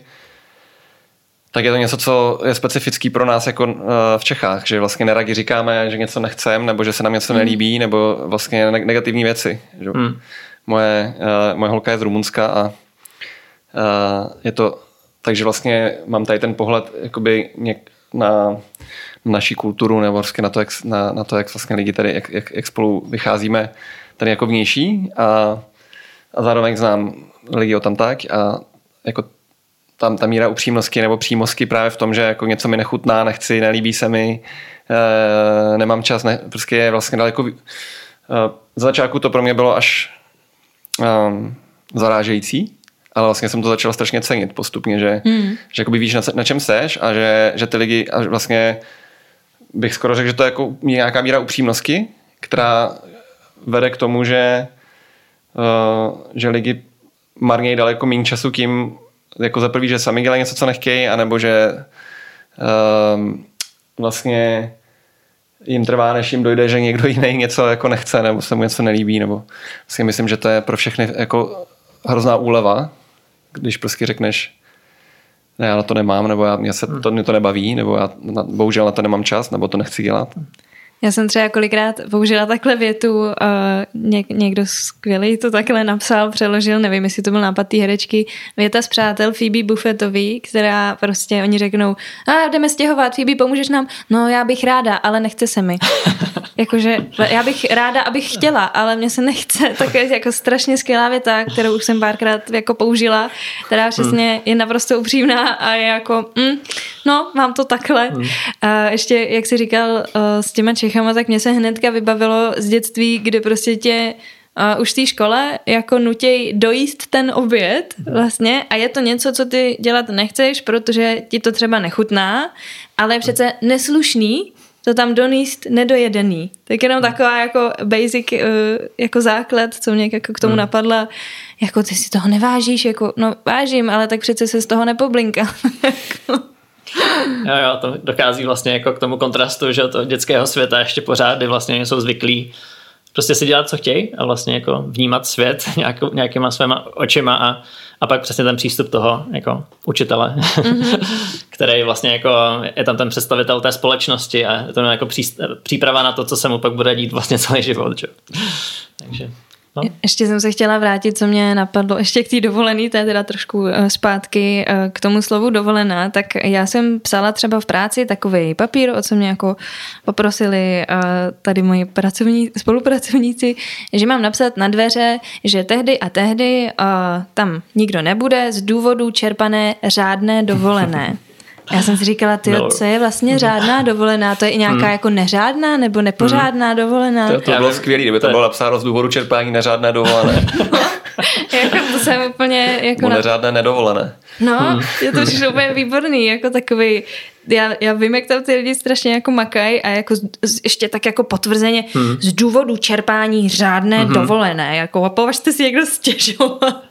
tak je to něco, co je specifický pro nás jako eh, v Čechách, že vlastně neradi říkáme, že něco nechcem, nebo že se nám něco hmm. nelíbí, nebo vlastně negativní věci. Že? Hmm. Moje, moje holka je z Rumunska a je to takže vlastně mám tady ten pohled jakoby něk, na naší kulturu nebo vlastně na to, jak, na, na to, jak vlastně lidi tady, jak, jak, jak spolu vycházíme tady jako vnější a, a zároveň znám lidi o tam tak a jako tam ta míra upřímnosti nebo přímosti právě v tom, že jako něco mi nechutná, nechci, nelíbí se mi, e, nemám čas, ne, prostě je vlastně daleko e, za začátku to pro mě bylo až um, zarážející, ale vlastně jsem to začal strašně cenit postupně, že, mm. že jakoby víš, na, na čem seš a že, že ty lidi a vlastně bych skoro řekl, že to je jako nějaká míra upřímnosti, která vede k tomu, že, uh, že lidi marnějí daleko méně času tím, jako za prvý, že sami dělají něco, co nechtějí, anebo že uh, vlastně jim trvá, než jim dojde, že někdo jiný něco jako nechce, nebo se mu něco nelíbí, nebo vlastně myslím, že to je pro všechny jako hrozná úleva, když prostě řekneš, ne, já na to nemám, nebo já, mě, se to, mě to nebaví, nebo já na, bohužel na to nemám čas, nebo to nechci dělat. Já jsem třeba kolikrát použila takhle větu, uh, něk, někdo skvělý to takhle napsal, přeložil, nevím, jestli to byl nápad té herečky, věta z přátel Phoebe Buffettový, která prostě, oni řeknou, a jdeme stěhovat, Phoebe, pomůžeš nám? No, já bych ráda, ale nechce se mi. Jakože, já bych ráda, abych chtěla, ale mě se nechce. Tak je jako strašně skvělá věta, kterou už jsem párkrát jako použila, která přesně je naprosto upřímná a je jako, mm, no, mám to takhle. Hmm. A ještě, jak jsi říkal uh, s těma Čechama, tak mě se hnedka vybavilo z dětství, kde prostě tě uh, už v té škole jako nutěj dojíst ten oběd vlastně a je to něco, co ty dělat nechceš, protože ti to třeba nechutná, ale je přece neslušný to tam doníst nedojedený. Tak jenom taková jako basic uh, jako základ, co mě jako k tomu hmm. napadla, jako ty si toho nevážíš, jako no vážím, ale tak přece se z toho nepoblinka. jo, jo, to dokází vlastně jako k tomu kontrastu, že to dětského světa ještě pořád, kdy vlastně jsou zvyklí prostě si dělat, co chtějí a vlastně jako vnímat svět nějakou, nějakýma svýma očima a, a pak přesně ten přístup toho jako učitele, mm-hmm. který vlastně jako je tam ten představitel té společnosti a je to jako příprava na to, co se mu pak bude dít vlastně celý život. Že? Takže No. Ještě jsem se chtěla vrátit, co mě napadlo ještě k té dovolený, to je teda trošku eh, zpátky eh, k tomu slovu dovolená, tak já jsem psala třeba v práci takový papír, o co mě jako poprosili eh, tady moji pracovní, spolupracovníci, že mám napsat na dveře, že tehdy a tehdy tam nikdo nebude z důvodu čerpané řádné dovolené. Já jsem si říkala, ty, no. co je vlastně řádná dovolená? To je i nějaká hmm. jako neřádná nebo nepořádná hmm. dovolená? To, to bylo skvělé, kdyby to bylo napsáno z důvodu čerpání neřádné dovolené. jako to jsem úplně... Jako na... neřádné nedovolené. No, hmm. je to už úplně výborný, jako takový já, já vím, jak tam ty lidi strašně jako makají a jako z, ještě tak jako potvrzeně hmm. z důvodu čerpání řádné hmm. dovolené, jako a považte si někdo stěžovat.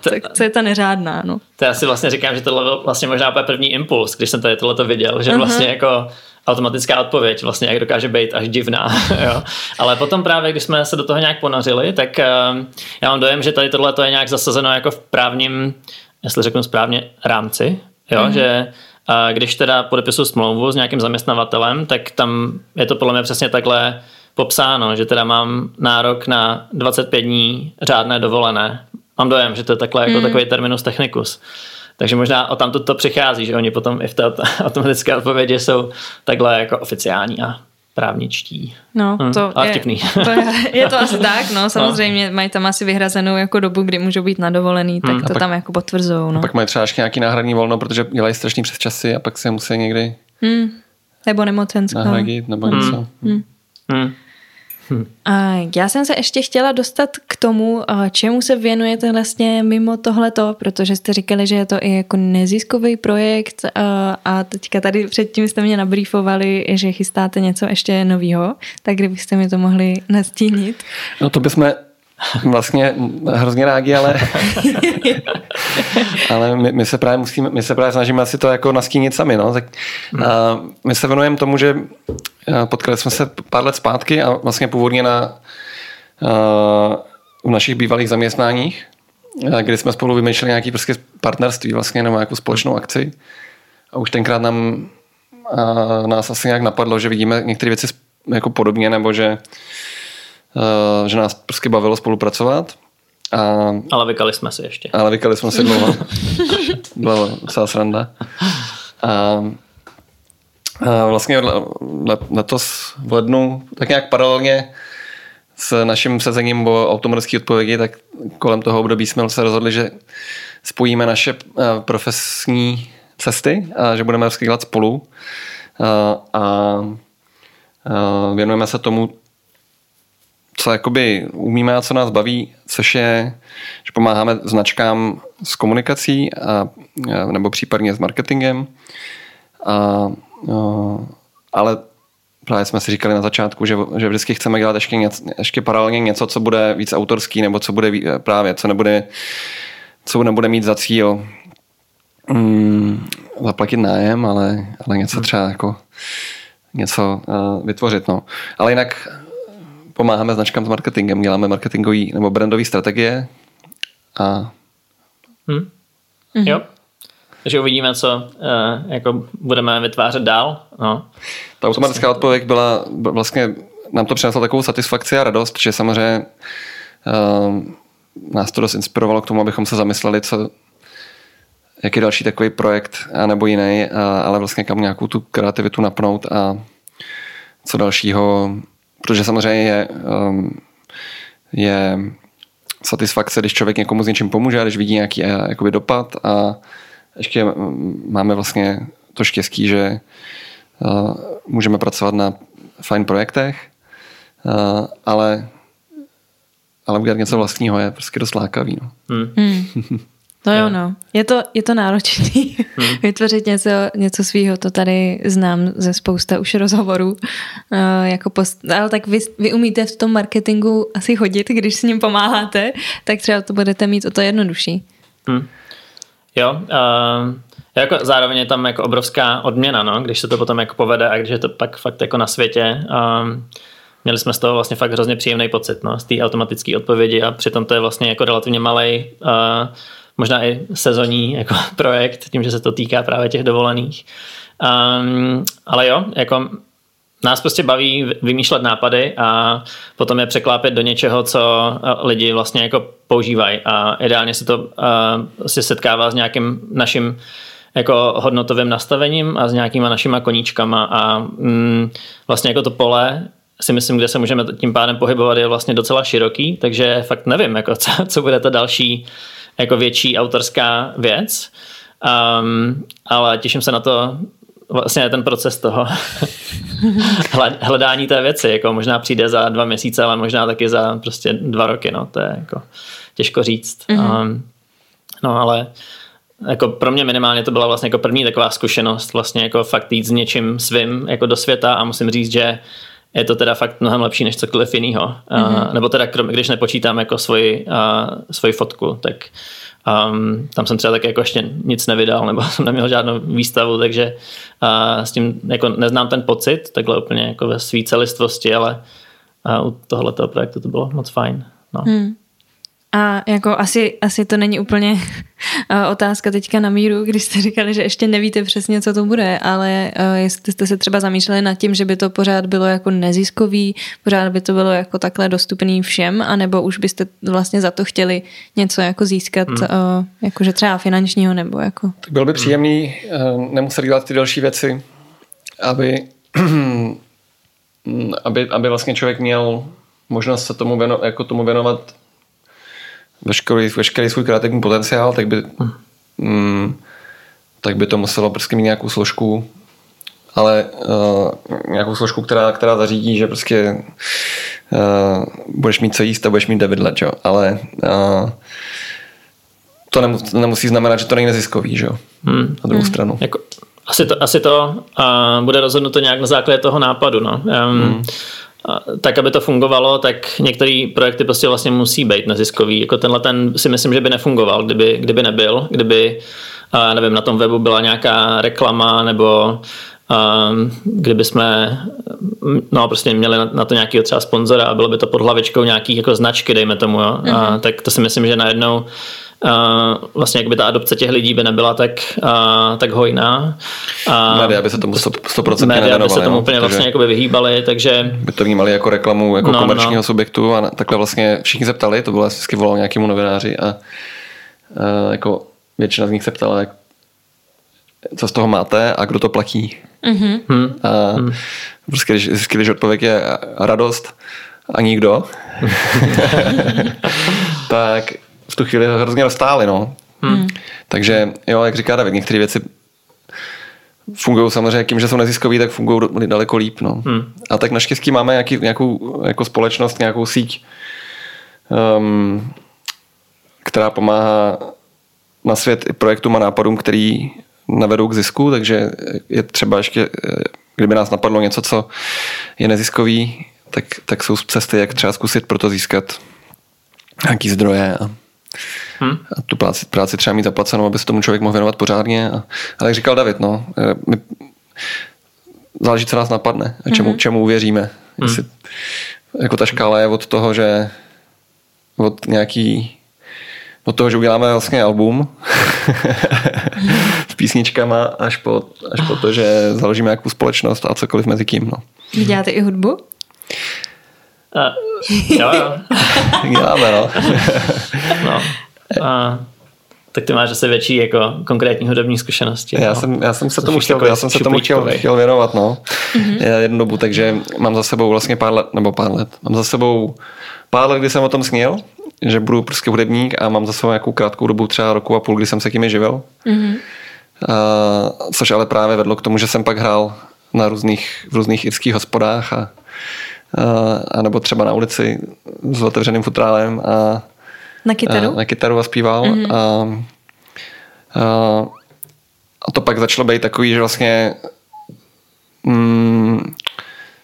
Tak co je ta neřádná, no. To já si vlastně říkám, že tohle byl vlastně možná úplně první impuls, když jsem tady tohleto viděl, že uh-huh. vlastně jako automatická odpověď vlastně, jak dokáže být až divná. jo. Ale potom právě, když jsme se do toho nějak ponořili, tak uh, já mám dojem, že tady tohle je nějak zasazeno jako v právním, jestli řeknu správně, rámci, jo, uh-huh. že uh, když teda podepisu smlouvu s nějakým zaměstnavatelem, tak tam je to podle mě přesně takhle popsáno, že teda mám nárok na 25 dní řádné dovolené Mám dojem, že to je takhle jako hmm. takový terminus technicus. Takže možná o tam to přichází, že oni potom i v té automatické odpovědi jsou takhle jako oficiální a právničtí. No, hmm, to, ale je, vtipný. to je, je to asi tak, no, samozřejmě no. mají tam asi vyhrazenou jako dobu, kdy můžou být na dovolený, tak hmm. to pak, tam jako potvrzou. No. pak mají třeba ještě nějaký náhradní volno, protože dělají strašný přes časy a pak se musí někdy hmm. nebo nemocenskou. Nahradit nebo hmm. něco. Hmm. Hmm. A já jsem se ještě chtěla dostat k tomu, čemu se věnujete vlastně mimo tohleto, protože jste říkali, že je to i jako neziskový projekt a teďka tady předtím jste mě nabrýfovali, že chystáte něco ještě nového, tak kdybyste mi to mohli nastínit. No to bychom vlastně hrozně rádi, ale, ale my, my, se právě musíme, my se právě snažíme asi to jako nastínit sami. No. Tak, hmm. a my se věnujeme tomu, že potkali jsme se pár let zpátky a vlastně původně na a, v našich bývalých zaměstnáních, kdy jsme spolu vymýšleli nějaký prostě partnerství vlastně nebo nějakou společnou akci. A už tenkrát nám a, nás asi nějak napadlo, že vidíme některé věci jako podobně, nebo že že nás prostě bavilo spolupracovat. A, ale vykali jsme si ještě. Ale vykali jsme si dlouho. Byla docela sranda. A, a vlastně letos v lednu, tak nějak paralelně s naším sezením o automorské odpovědi, tak kolem toho období jsme se rozhodli, že spojíme naše eh, profesní cesty a že budeme dělat spolu a, a, a věnujeme se tomu, co jakoby umíme a co nás baví, což je, že pomáháme značkám s komunikací a, nebo případně s marketingem. A, a, ale právě jsme si říkali na začátku, že, že vždycky chceme dělat ještě, něco, ještě paralelně něco, co bude víc autorský, nebo co bude právě, co nebude, co nebude mít za cíl mm, zaplatit nájem, ale, ale něco hmm. třeba jako něco uh, vytvořit. No. Ale jinak pomáháme značkám s marketingem, děláme marketingový nebo brandové strategie a hmm. Mm-hmm. Jo. Takže uvidíme, co uh, jako budeme vytvářet dál. No. Ta automatická odpověď byla vlastně, nám to přineslo takovou satisfakci a radost, že samozřejmě uh, nás to dost inspirovalo k tomu, abychom se zamysleli, co, jaký další takový projekt, a nebo jiný, a, ale vlastně kam nějakou tu kreativitu napnout a co dalšího Protože samozřejmě je, um, je satisfakce, když člověk někomu s něčím pomůže, když vidí nějaký uh, jakoby dopad a ještě máme vlastně to štěstí, že uh, můžeme pracovat na fajn projektech, uh, ale ale udělat něco vlastního je prostě dost lákavý. No. Hmm. To jo, no. Je to, je to náročný hmm. vytvořit něco, něco svýho, to tady znám ze spousta už rozhovorů. Uh, jako post, ale tak vy, vy umíte v tom marketingu asi chodit, když s ním pomáháte, tak třeba to budete mít o to jednodušší. Hmm. Jo, uh, jako zároveň je tam jako obrovská odměna, no, když se to potom jako povede a když je to pak fakt jako na světě. Um, měli jsme z toho vlastně fakt hrozně příjemný pocit, no, z té automatické odpovědi a přitom to je vlastně jako relativně malý uh, možná i sezonní jako projekt, tím, že se to týká právě těch dovolených. Um, ale jo, jako nás prostě baví vymýšlet nápady a potom je překlápět do něčeho, co lidi vlastně jako používají a ideálně se to uh, se setkává s nějakým naším jako hodnotovým nastavením a s nějakýma našima koníčkama a mm, vlastně jako to pole si myslím, kde se můžeme tím pádem pohybovat je vlastně docela široký, takže fakt nevím, jako co, co bude ta další jako větší autorská věc, um, ale těším se na to, vlastně ten proces toho hledání té věci, jako možná přijde za dva měsíce, ale možná taky za prostě dva roky, no, to je jako těžko říct. Mm-hmm. Um, no, ale jako pro mě minimálně to byla vlastně jako první taková zkušenost vlastně jako fakt jít s něčím svým jako do světa a musím říct, že je to teda fakt mnohem lepší než cokoliv jiného. Mm-hmm. Uh, nebo teda, když nepočítám jako svoji, uh, svoji fotku, tak um, tam jsem třeba tak jako ještě nic nevydal, nebo jsem neměl žádnou výstavu, takže uh, s tím jako neznám ten pocit, takhle úplně jako ve své celistvosti, ale uh, u tohoto projektu to bylo moc fajn. No. Hmm. A jako asi, asi to není úplně otázka teďka na míru, když jste říkali, že ještě nevíte přesně, co to bude, ale jestli jste se třeba zamýšleli nad tím, že by to pořád bylo jako neziskový, pořád by to bylo jako takhle dostupný všem, anebo už byste vlastně za to chtěli něco jako získat, hmm. jakože třeba finančního nebo jako... Tak bylo by příjemný nemuset dělat ty další věci, aby, aby, aby vlastně člověk měl možnost se tomu, věno, jako tomu věnovat veškerý, veškerý svůj kreativní potenciál, tak by, mm, tak by to muselo prostě mít nějakou složku, ale uh, nějakou složku, která, která zařídí, že prostě uh, budeš mít co jíst a budeš mít devidle, jo. Ale uh, to nemusí znamenat, že to není neziskový, že jo. Hmm. Na druhou hmm. stranu. Jako, asi to, asi to uh, bude rozhodnuto nějak na základě toho nápadu, no. Um, hmm tak, aby to fungovalo, tak některé projekty prostě vlastně musí být neziskový. Jako tenhle ten si myslím, že by nefungoval, kdyby, kdyby nebyl, kdyby nevím, na tom webu byla nějaká reklama nebo kdyby jsme no, prostě měli na, to nějakého třeba sponzora a bylo by to pod hlavičkou nějakých jako značky, dejme tomu, jo? Mm-hmm. A, mhm. tak to si myslím, že najednou Uh, vlastně jak by ta adopce těch lidí by nebyla tak, uh, tak hojná. Uh, média by se tomu 100% Média by se tomu úplně jo, vlastně jakoby vyhýbali, takže... By to vnímali jako reklamu jako no, komerčního no. subjektu a takhle vlastně všichni se ptali, to bylo vždycky volal nějakému novináři a uh, jako většina z nich se ptala, jak, co z toho máte a kdo to platí. Mm-hmm. Hmm. A hmm. prostě když zjistili, když odpověď je radost a nikdo, tak v tu chvíli hrozně roztáli, no. Hmm. Takže jo, jak říká David, některé věci fungují samozřejmě tím, že jsou neziskový, tak fungují daleko líp. No. Hmm. A tak naštěstí máme nějaký, nějakou jako společnost, nějakou síť, um, která pomáhá na svět i projektům a nápadům, který navedou k zisku, takže je třeba ještě, kdyby nás napadlo něco, co je neziskový, tak, tak jsou cesty, jak třeba zkusit pro to získat nějaký zdroje a Hmm. A tu práci, práci třeba mít zaplacenou, aby se tomu člověk mohl věnovat pořádně. A, ale jak říkal David, no, eh, my, záleží, co nás napadne a čemu, hmm. čemu uvěříme. Hmm. Jestli, jako ta škála je od toho, že od nějaký od toho, že uděláme vlastně album s písničkama až po, až po to, že založíme nějakou společnost a cokoliv mezi tím. No. Vy děláte i hudbu? Uh, jo, jo. Děláme, no. no. A, tak ty máš asi větší jako konkrétní hudební zkušenosti. Já, no? jsem, já jsem se tomu chtěl, já jsem se tomu chtěl, chtěl věnovat, no. Mm-hmm. Jednu dobu, takže mám za sebou vlastně pár let, nebo pár let, mám za sebou pár let, kdy jsem o tom sněl, že budu prostě hudebník a mám za sebou nějakou krátkou dobu, třeba roku a půl, kdy jsem se tím živil. Mm-hmm. A, což ale právě vedlo k tomu, že jsem pak hrál na různých, v různých irských hospodách a, a, a nebo třeba na ulici s otevřeným futrálem a na kytaru? A, na kytaru a zpíval. Mm-hmm. A, a, a to pak začalo být takový, že vlastně mm,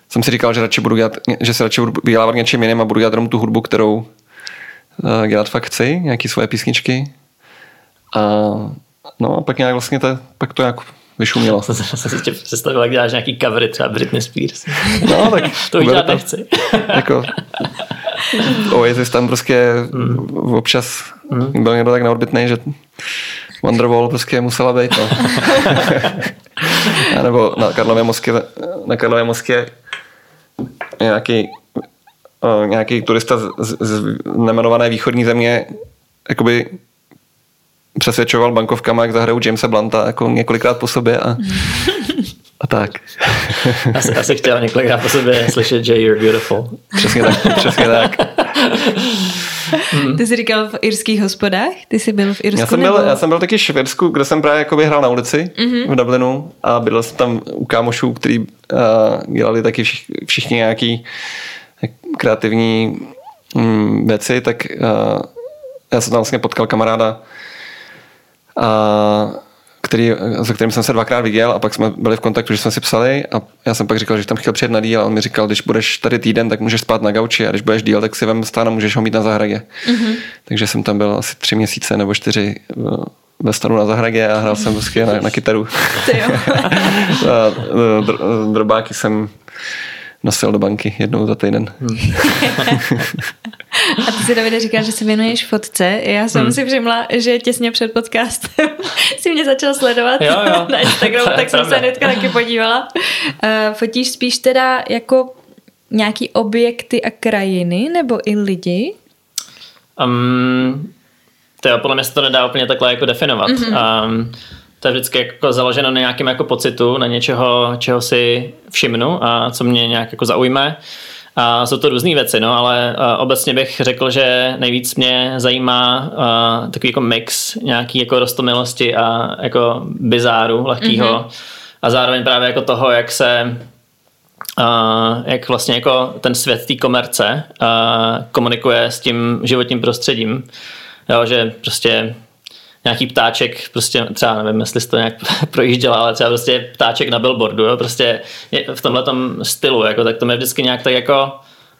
jsem si říkal, že radši budu dělat, že se radši budu vydělávat něčím jiným a budu dělat jenom tu hudbu, kterou dělat fakt chci, nějaký svoje písničky. A no a pak nějak vlastně to, pak to nějak vyšumělo. Jsem si tě představil, jak děláš nějaký covery, třeba Britney Spears. No, tak to už dělat nechci. jako, Oasis tam prostě mm. občas mm. byl někdo tak neodbitný, že Wonderwall prostě musela být. No. A nebo na Karlově mostě, na Karlově mostě nějaký, nějaký turista z, z, z nemenované východní země jakoby přesvědčoval bankovkama, jak zahrajou Jamesa Blanta jako několikrát po sobě a, a tak. Asi, asi chtěl několikrát po sobě slyšet, že you're beautiful. Přesně tak, přesně tak. Ty jsi říkal v irských hospodách? Ty jsi byl v Irsku? Já jsem byl, nebo? já jsem byl taky v Irsku, kde jsem právě jako hrál na ulici mm-hmm. v Dublinu a bydlel jsem tam u kámošů, který uh, dělali taky všich, všichni nějaký kreativní um, věci, tak uh, já jsem tam vlastně potkal kamaráda a který, se kterým jsem se dvakrát viděl a pak jsme byli v kontaktu, že jsme si psali a já jsem pak říkal, že tam chtěl přijet na díl a on mi říkal, když budeš tady týden, tak můžeš spát na gauči a když budeš díl, tak si vem stán a můžeš ho mít na zahradě. Mm-hmm. Takže jsem tam byl asi tři měsíce nebo čtyři ve stanu na zahradě a hrál jsem prostě na, na kytaru. a drobáky jsem nosil do banky jednou za týden. Hmm. A ty si, Davide, říkal, že se věnuješ fotce. Já jsem hmm. si všimla, že těsně před podcastem si mě začal sledovat jo, jo. na Instagramu, tak jsem se hnedka taky podívala. Uh, fotíš spíš teda jako nějaký objekty a krajiny, nebo i lidi? Um, to je, podle mě se to nedá úplně takhle jako definovat. Mm-hmm. Um, to je vždycky jako založeno na nějakém jako pocitu, na něčeho, čeho si všimnu a co mě nějak jako zaujme. A jsou to různé věci, no, ale uh, obecně bych řekl, že nejvíc mě zajímá uh, takový jako mix nějaký jako rostomilosti a jako bizáru lehkýho mm-hmm. a zároveň právě jako toho, jak se uh, jak vlastně jako ten svět té komerce uh, komunikuje s tím životním prostředím. Jo, že prostě nějaký ptáček, prostě třeba nevím, jestli jsi to nějak projížděla, ale třeba prostě ptáček na billboardu, jo, prostě v tomhle stylu, jako, tak to mě vždycky nějak tak jako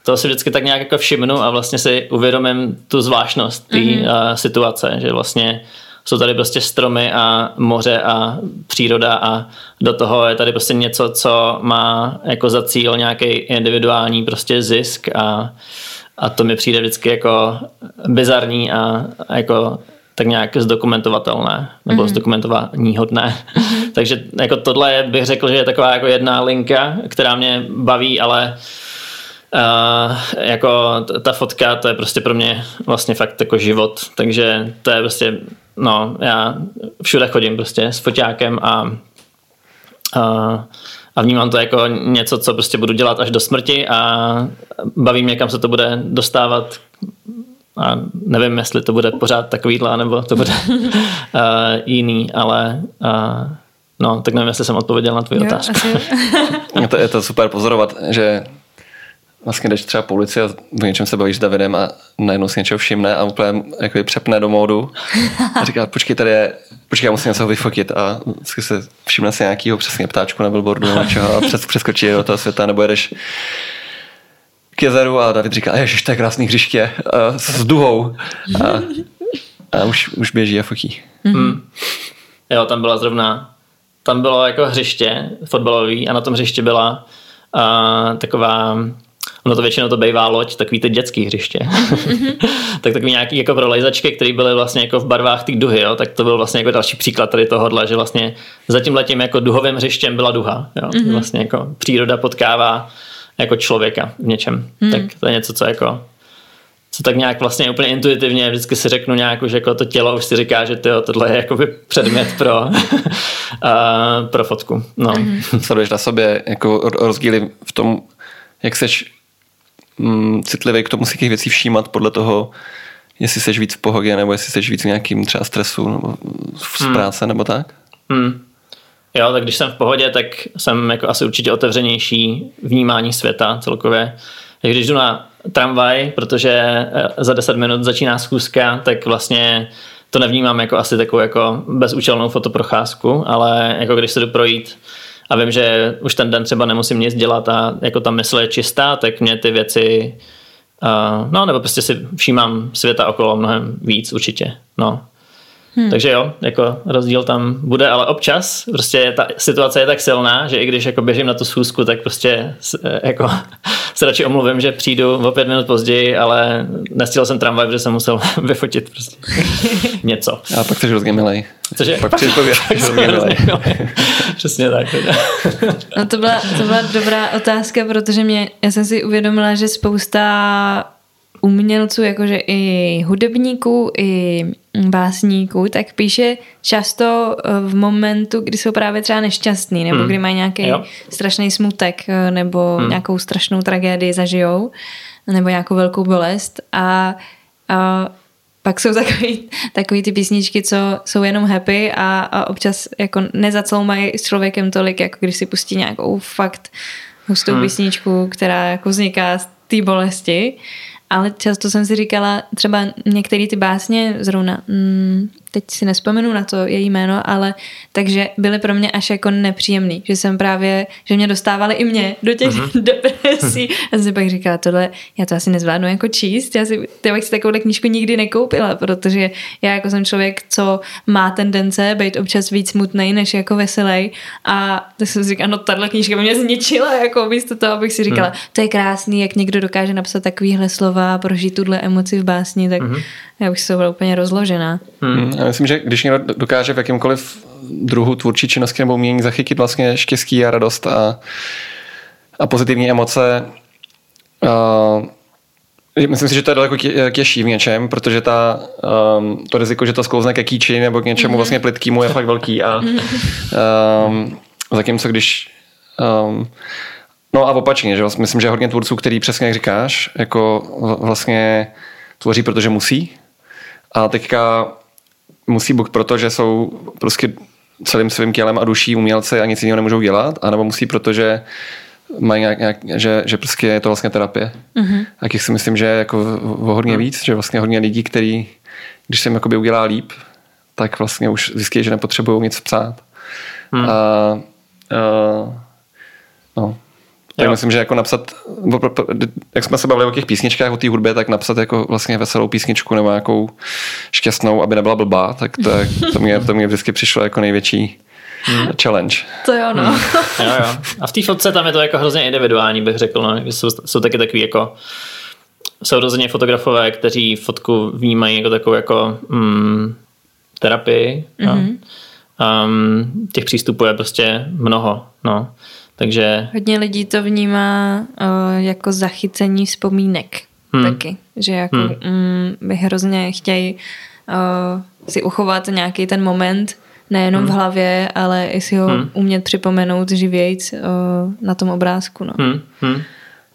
to si vždycky tak nějak jako všimnu a vlastně si uvědomím tu zvláštnost té mm-hmm. uh, situace, že vlastně jsou tady prostě stromy a moře a příroda a do toho je tady prostě něco, co má jako za cíl nějaký individuální prostě zisk a, a to mi přijde vždycky jako bizarní a, a jako tak nějak zdokumentovatelné nebo mm-hmm. zdokumentování hodné. Mm-hmm. Takže jako tohle je, bych řekl, že je taková jako jedna linka, která mě baví, ale Uh, jako t- ta fotka, to je prostě pro mě vlastně fakt jako život, takže to je prostě, no, já všude chodím prostě s foťákem a, uh, a vnímám to jako něco, co prostě budu dělat až do smrti a baví mě, kam se to bude dostávat a nevím, jestli to bude pořád takovýhle, nebo to bude uh, jiný, ale uh, no, tak nevím, jestli jsem odpověděl na tvou otázku. je, to, je to super pozorovat, že vlastně jdeš třeba po ulici a o něčem se bavíš s Davidem a najednou si něčeho všimne a úplně jako přepne do módu a říká, počkej, tady je, počkej, já musím něco vyfotit a vždycky se všimne si nějakýho přesně ptáčku na billboardu nebo čeho a přes, přeskočí do toho světa, nebo jedeš k jezeru a David říká, ježiš, to je krásný hřiště a s duhou a, a už, už běží a fotí. Mm-hmm. Jo, tam byla zrovna, tam bylo jako hřiště fotbalový a na tom hřiště byla uh, taková ono to většinou to bývá loď, takový ty dětský hřiště. tak takový nějaký jako prolejzačky, které byly vlastně jako v barvách té duhy, jo? tak to byl vlastně jako další příklad tady tohohle, že vlastně za tím letím jako duhovým hřištěm byla duha. Jo? Mm-hmm. Vlastně jako příroda potkává jako člověka v něčem. Mm. Tak to je něco, co jako co tak nějak vlastně úplně intuitivně vždycky si řeknu nějak, že jako to tělo už si říká, že tyjo, tohle je jakoby předmět pro, uh, pro fotku. No. Mm-hmm. Sleduješ na sobě jako rozdíly v tom, jak seš mm, citlivý k tomu si těch věcí všímat podle toho, jestli jsi víc v pohodě, nebo jestli jsi víc v nějakým třeba stresu, nebo z hmm. práce, nebo tak? Hmm. Jo, tak když jsem v pohodě, tak jsem jako asi určitě otevřenější vnímání světa celkově. Když jdu na tramvaj, protože eh, za 10 minut začíná schůzka, tak vlastně to nevnímám jako asi takovou jako bezúčelnou fotoprocházku, ale jako když se jdu projít a vím, že už ten den třeba nemusím nic dělat a jako ta mysl je čistá, tak mě ty věci uh, no nebo prostě si všímám světa okolo mnohem víc určitě, no. Hmm. Takže jo, jako rozdíl tam bude, ale občas prostě ta situace je tak silná, že i když jako běžím na tu schůzku, tak prostě jako se radši omluvím, že přijdu o pět minut později, ale nestihl jsem tramvaj, protože jsem musel vyfotit prostě něco. A pak jsi hrozně milej. Cože? Pak přijdu Přesně tak. no to byla, to byla dobrá otázka, protože mě, já jsem si uvědomila, že spousta umělců, jakože i hudebníků, i básníků, tak píše často eh, v momentu, kdy jsou právě třeba nešťastný, nebo hmm. kdy mají nějaký jo. strašný smutek, eh, nebo hmm. nějakou strašnou tragédii zažijou, nebo nějakou velkou bolest a, a pak jsou takový, takový ty písničky, co jsou jenom happy a, a občas jako nezacloumají s člověkem tolik, jako když si pustí nějakou fakt hustou hmm. písničku, která jako vzniká z té bolesti. Ale často jsem si říkala, třeba některé ty básně, zrovna, mm, teď si nespomenu na to její jméno, ale takže byly pro mě až jako nepříjemný, že jsem právě, že mě dostávali i mě do těch uh-huh. depresí. A jsem si pak říkala, tohle, já to asi nezvládnu jako číst, já si, já bych si takovou knížku nikdy nekoupila, protože já jako jsem člověk, co má tendence být občas víc smutný, než jako veselý. A tak jsem si říkala, no tahle knížka by mě zničila, jako místo toho, abych si říkala, uh-huh. to je krásný, jak někdo dokáže napsat takovýhle slova, prožít tuhle emoci v básni, tak uh-huh. já bych se byla úplně rozložená. Hmm. Já myslím, že když někdo dokáže v jakýmkoliv druhu tvůrčí činnosti nebo umění zachytit vlastně štěstí a radost a, a pozitivní emoce, uh, Myslím si, že to je daleko těžší v něčem, protože ta, um, to riziko, že to sklouzne ke kýči nebo k něčemu mm-hmm. vlastně plitkýmu je fakt velký. A um, zatímco když um, No a opačně, že vlastně myslím, že hodně tvůrců, který přesně jak říkáš, jako vlastně tvoří, protože musí. A teďka musí buď proto, že jsou prostě celým svým tělem a duší umělci a nic jiného nemůžou dělat, anebo musí proto, že mají nějak, nějak, že, že prostě je to vlastně terapie. Mm-hmm. A těch si myslím, že je jako o hodně mm. víc, že vlastně hodně lidí, který, když se jim jakoby udělá líp, tak vlastně už zjistí, že nepotřebují nic psát. Mm. A, a, no, tak jo. myslím, že jako napsat, jak jsme se bavili o těch písničkách, o té hudbě, tak napsat jako vlastně veselou písničku nebo nějakou šťastnou, aby nebyla blbá, tak to, to, mě, to mě vždycky přišlo jako největší hmm. challenge. To jo, no. Hmm. jo, jo. A v té fotce tam je to jako hrozně individuální, bych řekl. No. Jsou, jsou taky takový jako jsou rozhodně fotografové, kteří fotku vnímají jako takovou jako mm, terapii. Mm-hmm. No. Um, těch přístupů je prostě mnoho. No. Takže... Hodně lidí to vnímá uh, jako zachycení vzpomínek hmm. taky. Že jako hmm. mm, by hrozně chtějí uh, si uchovat nějaký ten moment, nejenom hmm. v hlavě, ale i si ho hmm. umět připomenout živějc uh, na tom obrázku. No. Hmm. Hmm.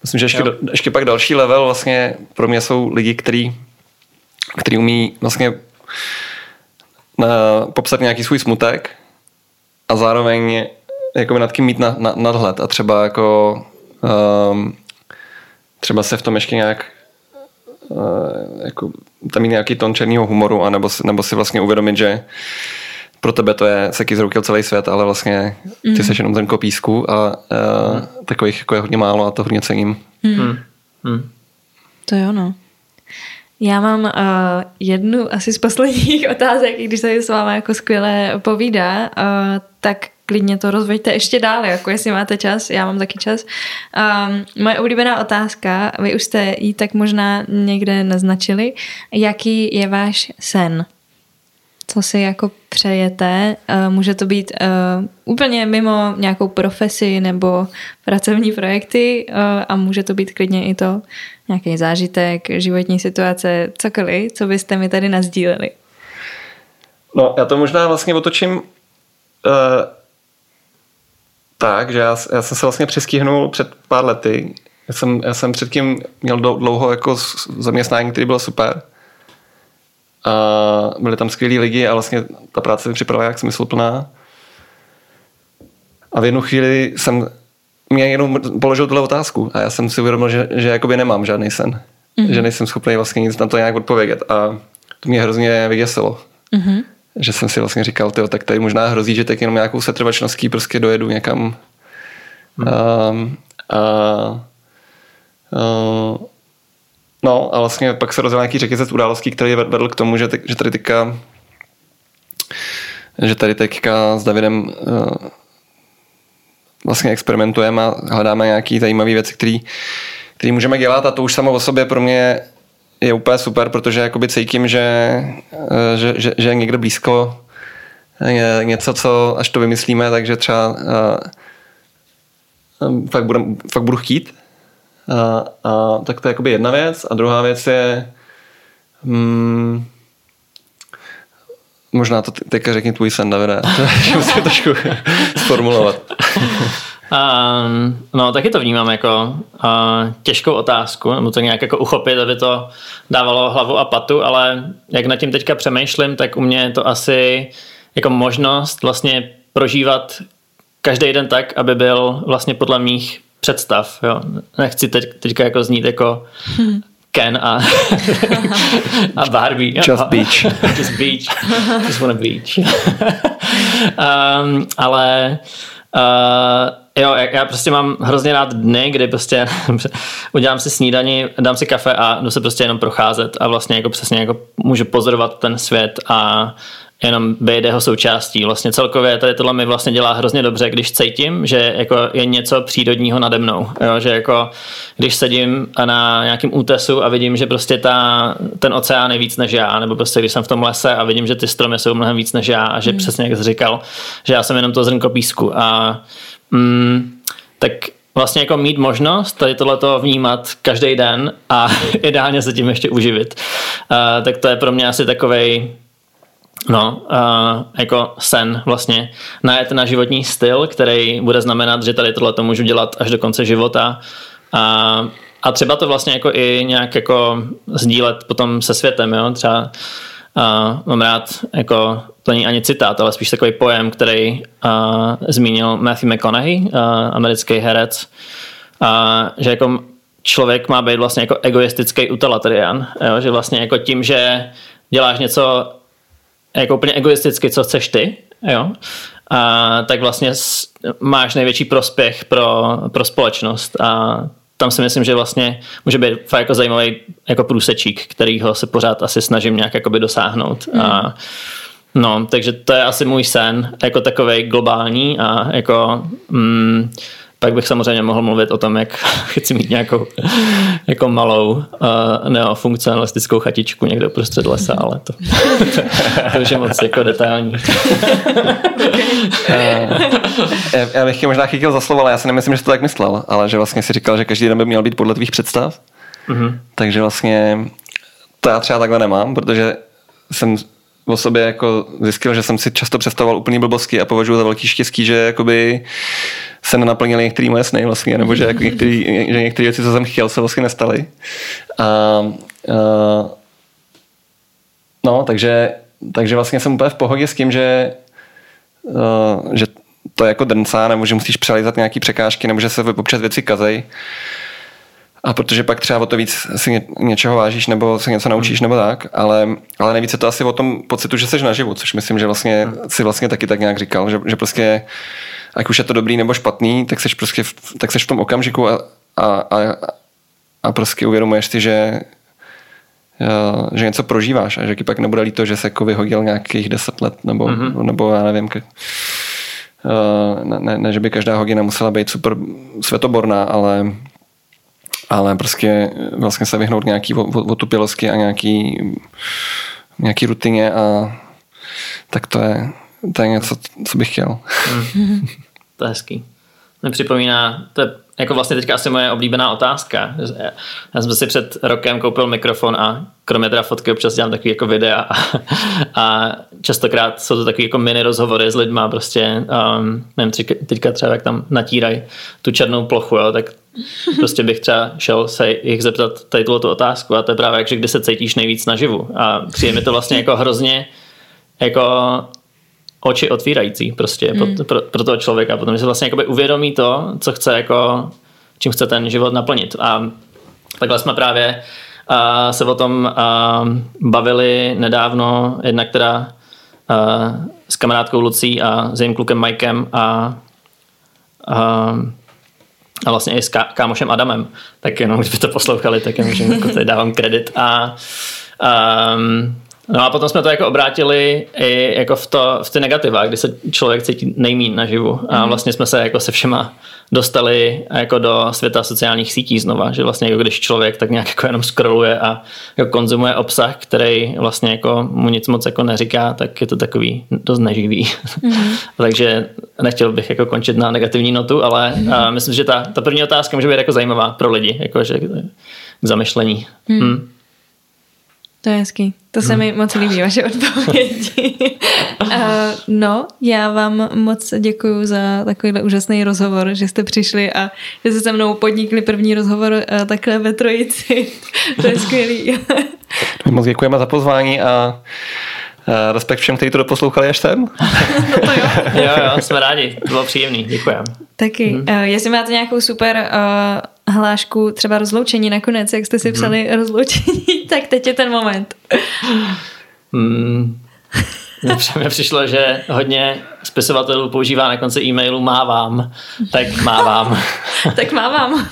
Myslím, že ještě, ještě pak další level vlastně pro mě jsou lidi, který, který umí vlastně uh, popsat nějaký svůj smutek a zároveň jako nad kým mít na, na, nadhled a třeba jako um, třeba se v tom ještě nějak uh, jako tam mít nějaký ton černého humoru a nebo, nebo si vlastně uvědomit, že pro tebe to je seky zroutil celý svět, ale vlastně ty mm. jsi jenom ten kopísku a uh, mm. takových jako je hodně málo a to hodně cením. Mm. Mm. To jo, no. Já mám uh, jednu asi z posledních otázek, i když se s váma jako skvěle povídá, uh, tak klidně to rozveďte ještě dál, jako jestli máte čas, já mám taky čas. Um, moje oblíbená otázka, vy už jste ji tak možná někde naznačili, jaký je váš sen? Co si jako přejete? Uh, může to být uh, úplně mimo nějakou profesi nebo pracovní projekty uh, a může to být klidně i to nějaký zážitek, životní situace, cokoliv, co byste mi tady nazdíleli. No, já to možná vlastně otočím uh, tak, že já, já jsem se vlastně přeskýhnul před pár lety. Já jsem, já jsem předtím měl dlouho jako zaměstnání, který byl super. A byli tam skvělí lidi a vlastně ta práce mi připravila jak smysluplná. A v jednu chvíli jsem mě jenom položil tuhle otázku a já jsem si uvědomil, že, že jakoby nemám žádný sen. Mm-hmm. Že nejsem schopný vlastně nic na to nějak odpovědět a to mě hrozně vyděsilo. Mm-hmm že jsem si vlastně říkal, tyjo, tak tady možná hrozí, že tak jenom nějakou setrvačností prostě dojedu někam hmm. um, a, uh, no a vlastně pak se rozjel nějaký řetězec událostí, který vedl k tomu, že, te, že tady teďka že tady teďka s Davidem uh, vlastně experimentujeme a hledáme nějaké zajímavé věci, které můžeme dělat a to už samo o sobě pro mě je úplně super, protože jakoby cítím, že, eh, že, že, že někde blízko je něco, co až to vymyslíme, takže třeba uh, fakt, budu, fakt budu chtít. A, a tak to je jakoby jedna věc. A druhá věc je hmm, možná to teďka řekni tvůj sen, Davide. To musím trošku sformulovat. Um, no, taky to vnímám jako uh, těžkou otázku, nebo to nějak jako uchopit, aby to dávalo hlavu a patu, ale jak nad tím teďka přemýšlím, tak u mě je to asi jako možnost vlastně prožívat každý den tak, aby byl vlastně podle mých představ. Jo. Nechci teď, teďka jako znít jako Ken a, a Barbie. Just beach. Just beach. Just wanna beach. um, ale uh, Jo, já prostě mám hrozně rád dny, kdy prostě udělám si snídani, dám si kafe a jdu se prostě jenom procházet a vlastně jako přesně jako můžu pozorovat ten svět a jenom být jeho součástí. Vlastně celkově tady tohle mi vlastně dělá hrozně dobře, když cítím, že jako je něco přírodního nade mnou. Jo? Že jako když sedím na nějakém útesu a vidím, že prostě ta, ten oceán je víc než já, nebo prostě když jsem v tom lese a vidím, že ty stromy jsou mnohem víc než já a že mm. přesně jak jsi říkal, že já jsem jenom to zrnko písku a mm, tak vlastně jako mít možnost tady tohleto vnímat každý den a ideálně se tím ještě uživit. Uh, tak to je pro mě asi takovej No, uh, jako sen vlastně najet na životní styl, který bude znamenat, že tady tohle to můžu dělat až do konce života. A, a třeba to vlastně jako i nějak jako sdílet potom se světem, jo? Třeba Uh, mám rád, jako, to není ani citát, ale spíš takový pojem, který uh, zmínil Matthew McConaughey, uh, americký herec, uh, že jako člověk má být vlastně jako egoistický utilitarian, jo? že vlastně jako tím, že děláš něco jako úplně egoisticky, co chceš ty, jo? A, tak vlastně máš největší prospěch pro, pro společnost a tam si myslím, že vlastně může být fakt jako zajímavý jako průsečík, kterýho se pořád asi snažím nějak jakoby dosáhnout. Mm. A, no, takže to je asi můj sen, jako takový globální a jako mm, pak bych samozřejmě mohl mluvit o tom, jak chci mít nějakou jako malou uh, neofunkcionalistickou chatičku někde uprostřed lesa, ale to, to už je moc jako detailní. já, já bych tě možná chytil za slovo, ale já si nemyslím, že jsi to tak myslel, ale že vlastně si říkal, že každý den by měl být podle tvých představ. Mm-hmm. Takže vlastně to já třeba takhle nemám, protože jsem o sobě jako zjistil, že jsem si často představoval úplný blbosti a považuji za velký štěstí, že jakoby se nenaplnily některé moje sny vlastně, nebo že, jako některý, že některé věci, co jsem chtěl, se vlastně nestaly. A, a, no, takže, takže vlastně jsem úplně v pohodě s tím, že, a, že to je jako drncá, nebo že musíš přelizat nějaký překážky, nebo že se občas věci kazej. A protože pak třeba o to víc si ně, něčeho vážíš nebo se něco naučíš hmm. nebo tak, ale, ale nejvíce to asi o tom pocitu, že jsi naživu, což myslím, že vlastně hmm. si vlastně taky tak nějak říkal, že, že prostě ať už je to dobrý nebo špatný, tak seš prostě v, tak seš v tom okamžiku a, a, a, a prostě uvědomuješ si, že že něco prožíváš a že ti pak nebude líto, že se jako vyhodil nějakých deset let nebo, mm-hmm. nebo já nevím, ke, ne, ne, ne, že by každá hodina musela být super světoborná, ale ale prostě vlastně se vyhnout nějaký otupilosti a nějaký, nějaký rutině a tak to je, to je něco, co bych chtěl. Mm. to je hezký. Mě připomíná, to je jako vlastně teďka asi moje oblíbená otázka. Já jsem si před rokem koupil mikrofon a kromě teda fotky občas dělám takový jako videa a, a častokrát jsou to takový jako mini rozhovory s lidma prostě, um, nevím, teďka třeba jak tam natírají tu černou plochu, jo, tak prostě bych třeba šel se jich zeptat tady tu otázku a to je právě jak, že kdy se cítíš nejvíc naživu a přijde mi to vlastně jako hrozně jako oči otvírající prostě mm. pro, pro, pro toho člověka, protože se vlastně jakoby uvědomí to, co chce jako, čím chce ten život naplnit. A takhle jsme právě uh, se o tom uh, bavili nedávno, jedna, která uh, s kamarádkou Lucí a s jejím klukem Mikem a, a, a vlastně i s ká, kámošem Adamem, tak jenom kdyby to poslouchali, tak jenom jako tady dávám kredit. A um, No a potom jsme to jako obrátili i jako v, to, v ty negativa, kdy se člověk cítí nejmín naživu. A mhm. vlastně jsme se jako se všema dostali jako do světa sociálních sítí znova, že vlastně jako když člověk tak nějak jako jenom scrolluje a jako konzumuje obsah, který vlastně jako mu nic moc jako neříká, tak je to takový dost neživý. Mm-hmm. Takže nechtěl bych jako končit na negativní notu, ale mm-hmm. myslím, že ta, ta první otázka může být jako zajímavá pro lidi, jako že k zamyšlení. Mm. Hmm. To je hezký. To se mi moc líbí, vaše odpovědi. uh, no, já vám moc děkuji za takovýhle úžasný rozhovor, že jste přišli a že jste se mnou podnikli první rozhovor uh, takhle ve trojici. to je skvělý. moc děkujeme za pozvání a respekt všem, kteří to doposlouchali až sem. no to jo. jo, jo, jsme rádi. Bylo příjemný. Děkujeme. Taky. Hmm. Uh, jestli máte nějakou super uh, hlášku, třeba rozloučení nakonec, jak jste si mhm. psali hmm. rozloučení, tak teď je ten moment. Hmm. Mně přišlo, že hodně spisovatelů používá na konci e-mailu mávám, tak mávám. tak mávám.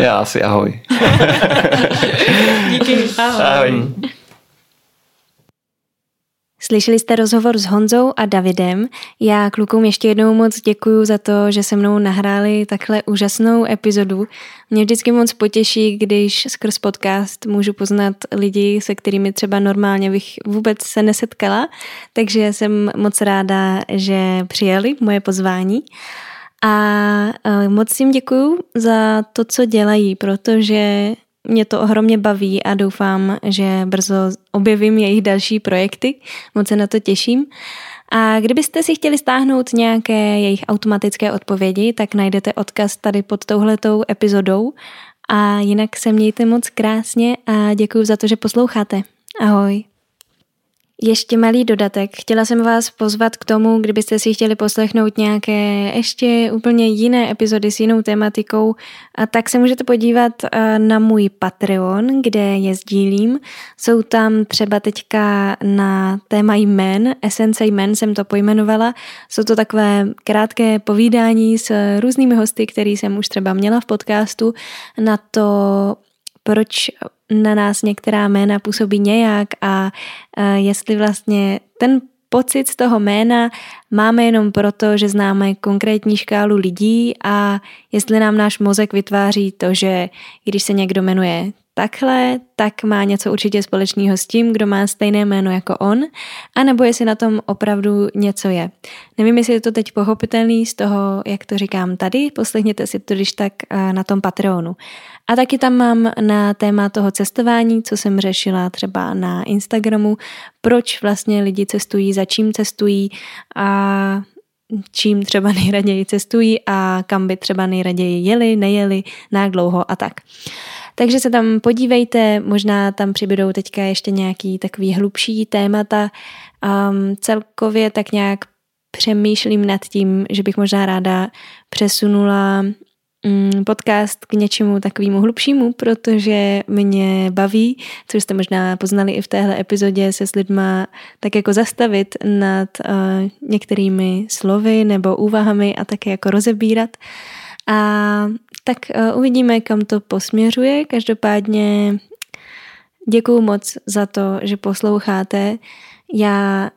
Já asi ahoj. Díky, ahoj. ahoj. Slyšeli jste rozhovor s Honzou a Davidem. Já klukům ještě jednou moc děkuji za to, že se mnou nahráli takhle úžasnou epizodu. Mě vždycky moc potěší, když skrz podcast můžu poznat lidi, se kterými třeba normálně bych vůbec se nesetkala, takže jsem moc ráda, že přijeli moje pozvání. A e, moc jim děkuju za to, co dělají, protože mě to ohromně baví a doufám, že brzo objevím jejich další projekty. Moc se na to těším. A kdybyste si chtěli stáhnout nějaké jejich automatické odpovědi, tak najdete odkaz tady pod touhletou epizodou. A jinak se mějte moc krásně a děkuji za to, že posloucháte. Ahoj. Ještě malý dodatek. Chtěla jsem vás pozvat k tomu, kdybyste si chtěli poslechnout nějaké ještě úplně jiné epizody s jinou tematikou, a tak se můžete podívat eh, na můj Patreon, kde je sdílím. Jsou tam třeba teďka na téma jmen, esence jmen jsem to pojmenovala. Jsou to takové krátké povídání s různými hosty, který jsem už třeba měla v podcastu na to, proč na nás některá jména působí nějak a jestli vlastně ten pocit z toho jména máme jenom proto, že známe konkrétní škálu lidí a jestli nám náš mozek vytváří to, že když se někdo jmenuje takhle, tak má něco určitě společného s tím, kdo má stejné jméno jako on, anebo jestli na tom opravdu něco je. Nevím, jestli je to teď pochopitelný z toho, jak to říkám tady, poslechněte si to když tak na tom Patreonu. A taky tam mám na téma toho cestování, co jsem řešila třeba na Instagramu, proč vlastně lidi cestují, za čím cestují a čím třeba nejraději cestují a kam by třeba nejraději jeli, nejeli, na jak dlouho a tak. Takže se tam podívejte, možná tam přibydou teďka ještě nějaký takový hlubší témata. Um, celkově tak nějak přemýšlím nad tím, že bych možná ráda přesunula podcast k něčemu takovému hlubšímu, protože mě baví, což jste možná poznali i v téhle epizodě se s lidma tak jako zastavit nad uh, některými slovy nebo úvahami a také jako rozebírat. A tak uh, uvidíme, kam to posměřuje. Každopádně děkuju moc za to, že posloucháte. Já Mm,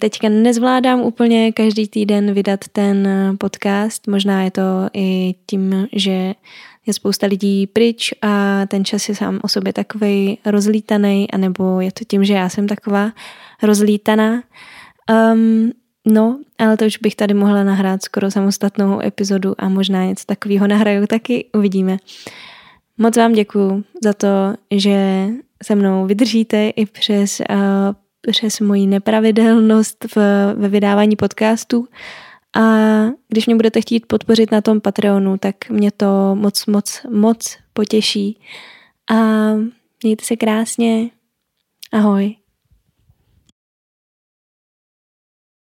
teďka nezvládám úplně každý týden vydat ten podcast. Možná je to i tím, že je spousta lidí pryč a ten čas je sám o sobě takový rozlítaný, anebo je to tím, že já jsem taková rozlítaná. Um, no, ale to už bych tady mohla nahrát skoro samostatnou epizodu a možná něco takového nahraju taky, uvidíme. Moc vám děkuju za to, že se mnou vydržíte i přes uh, přes moji nepravidelnost v, ve vydávání podcastů. A když mě budete chtít podpořit na tom Patreonu, tak mě to moc, moc, moc potěší. A mějte se krásně. Ahoj.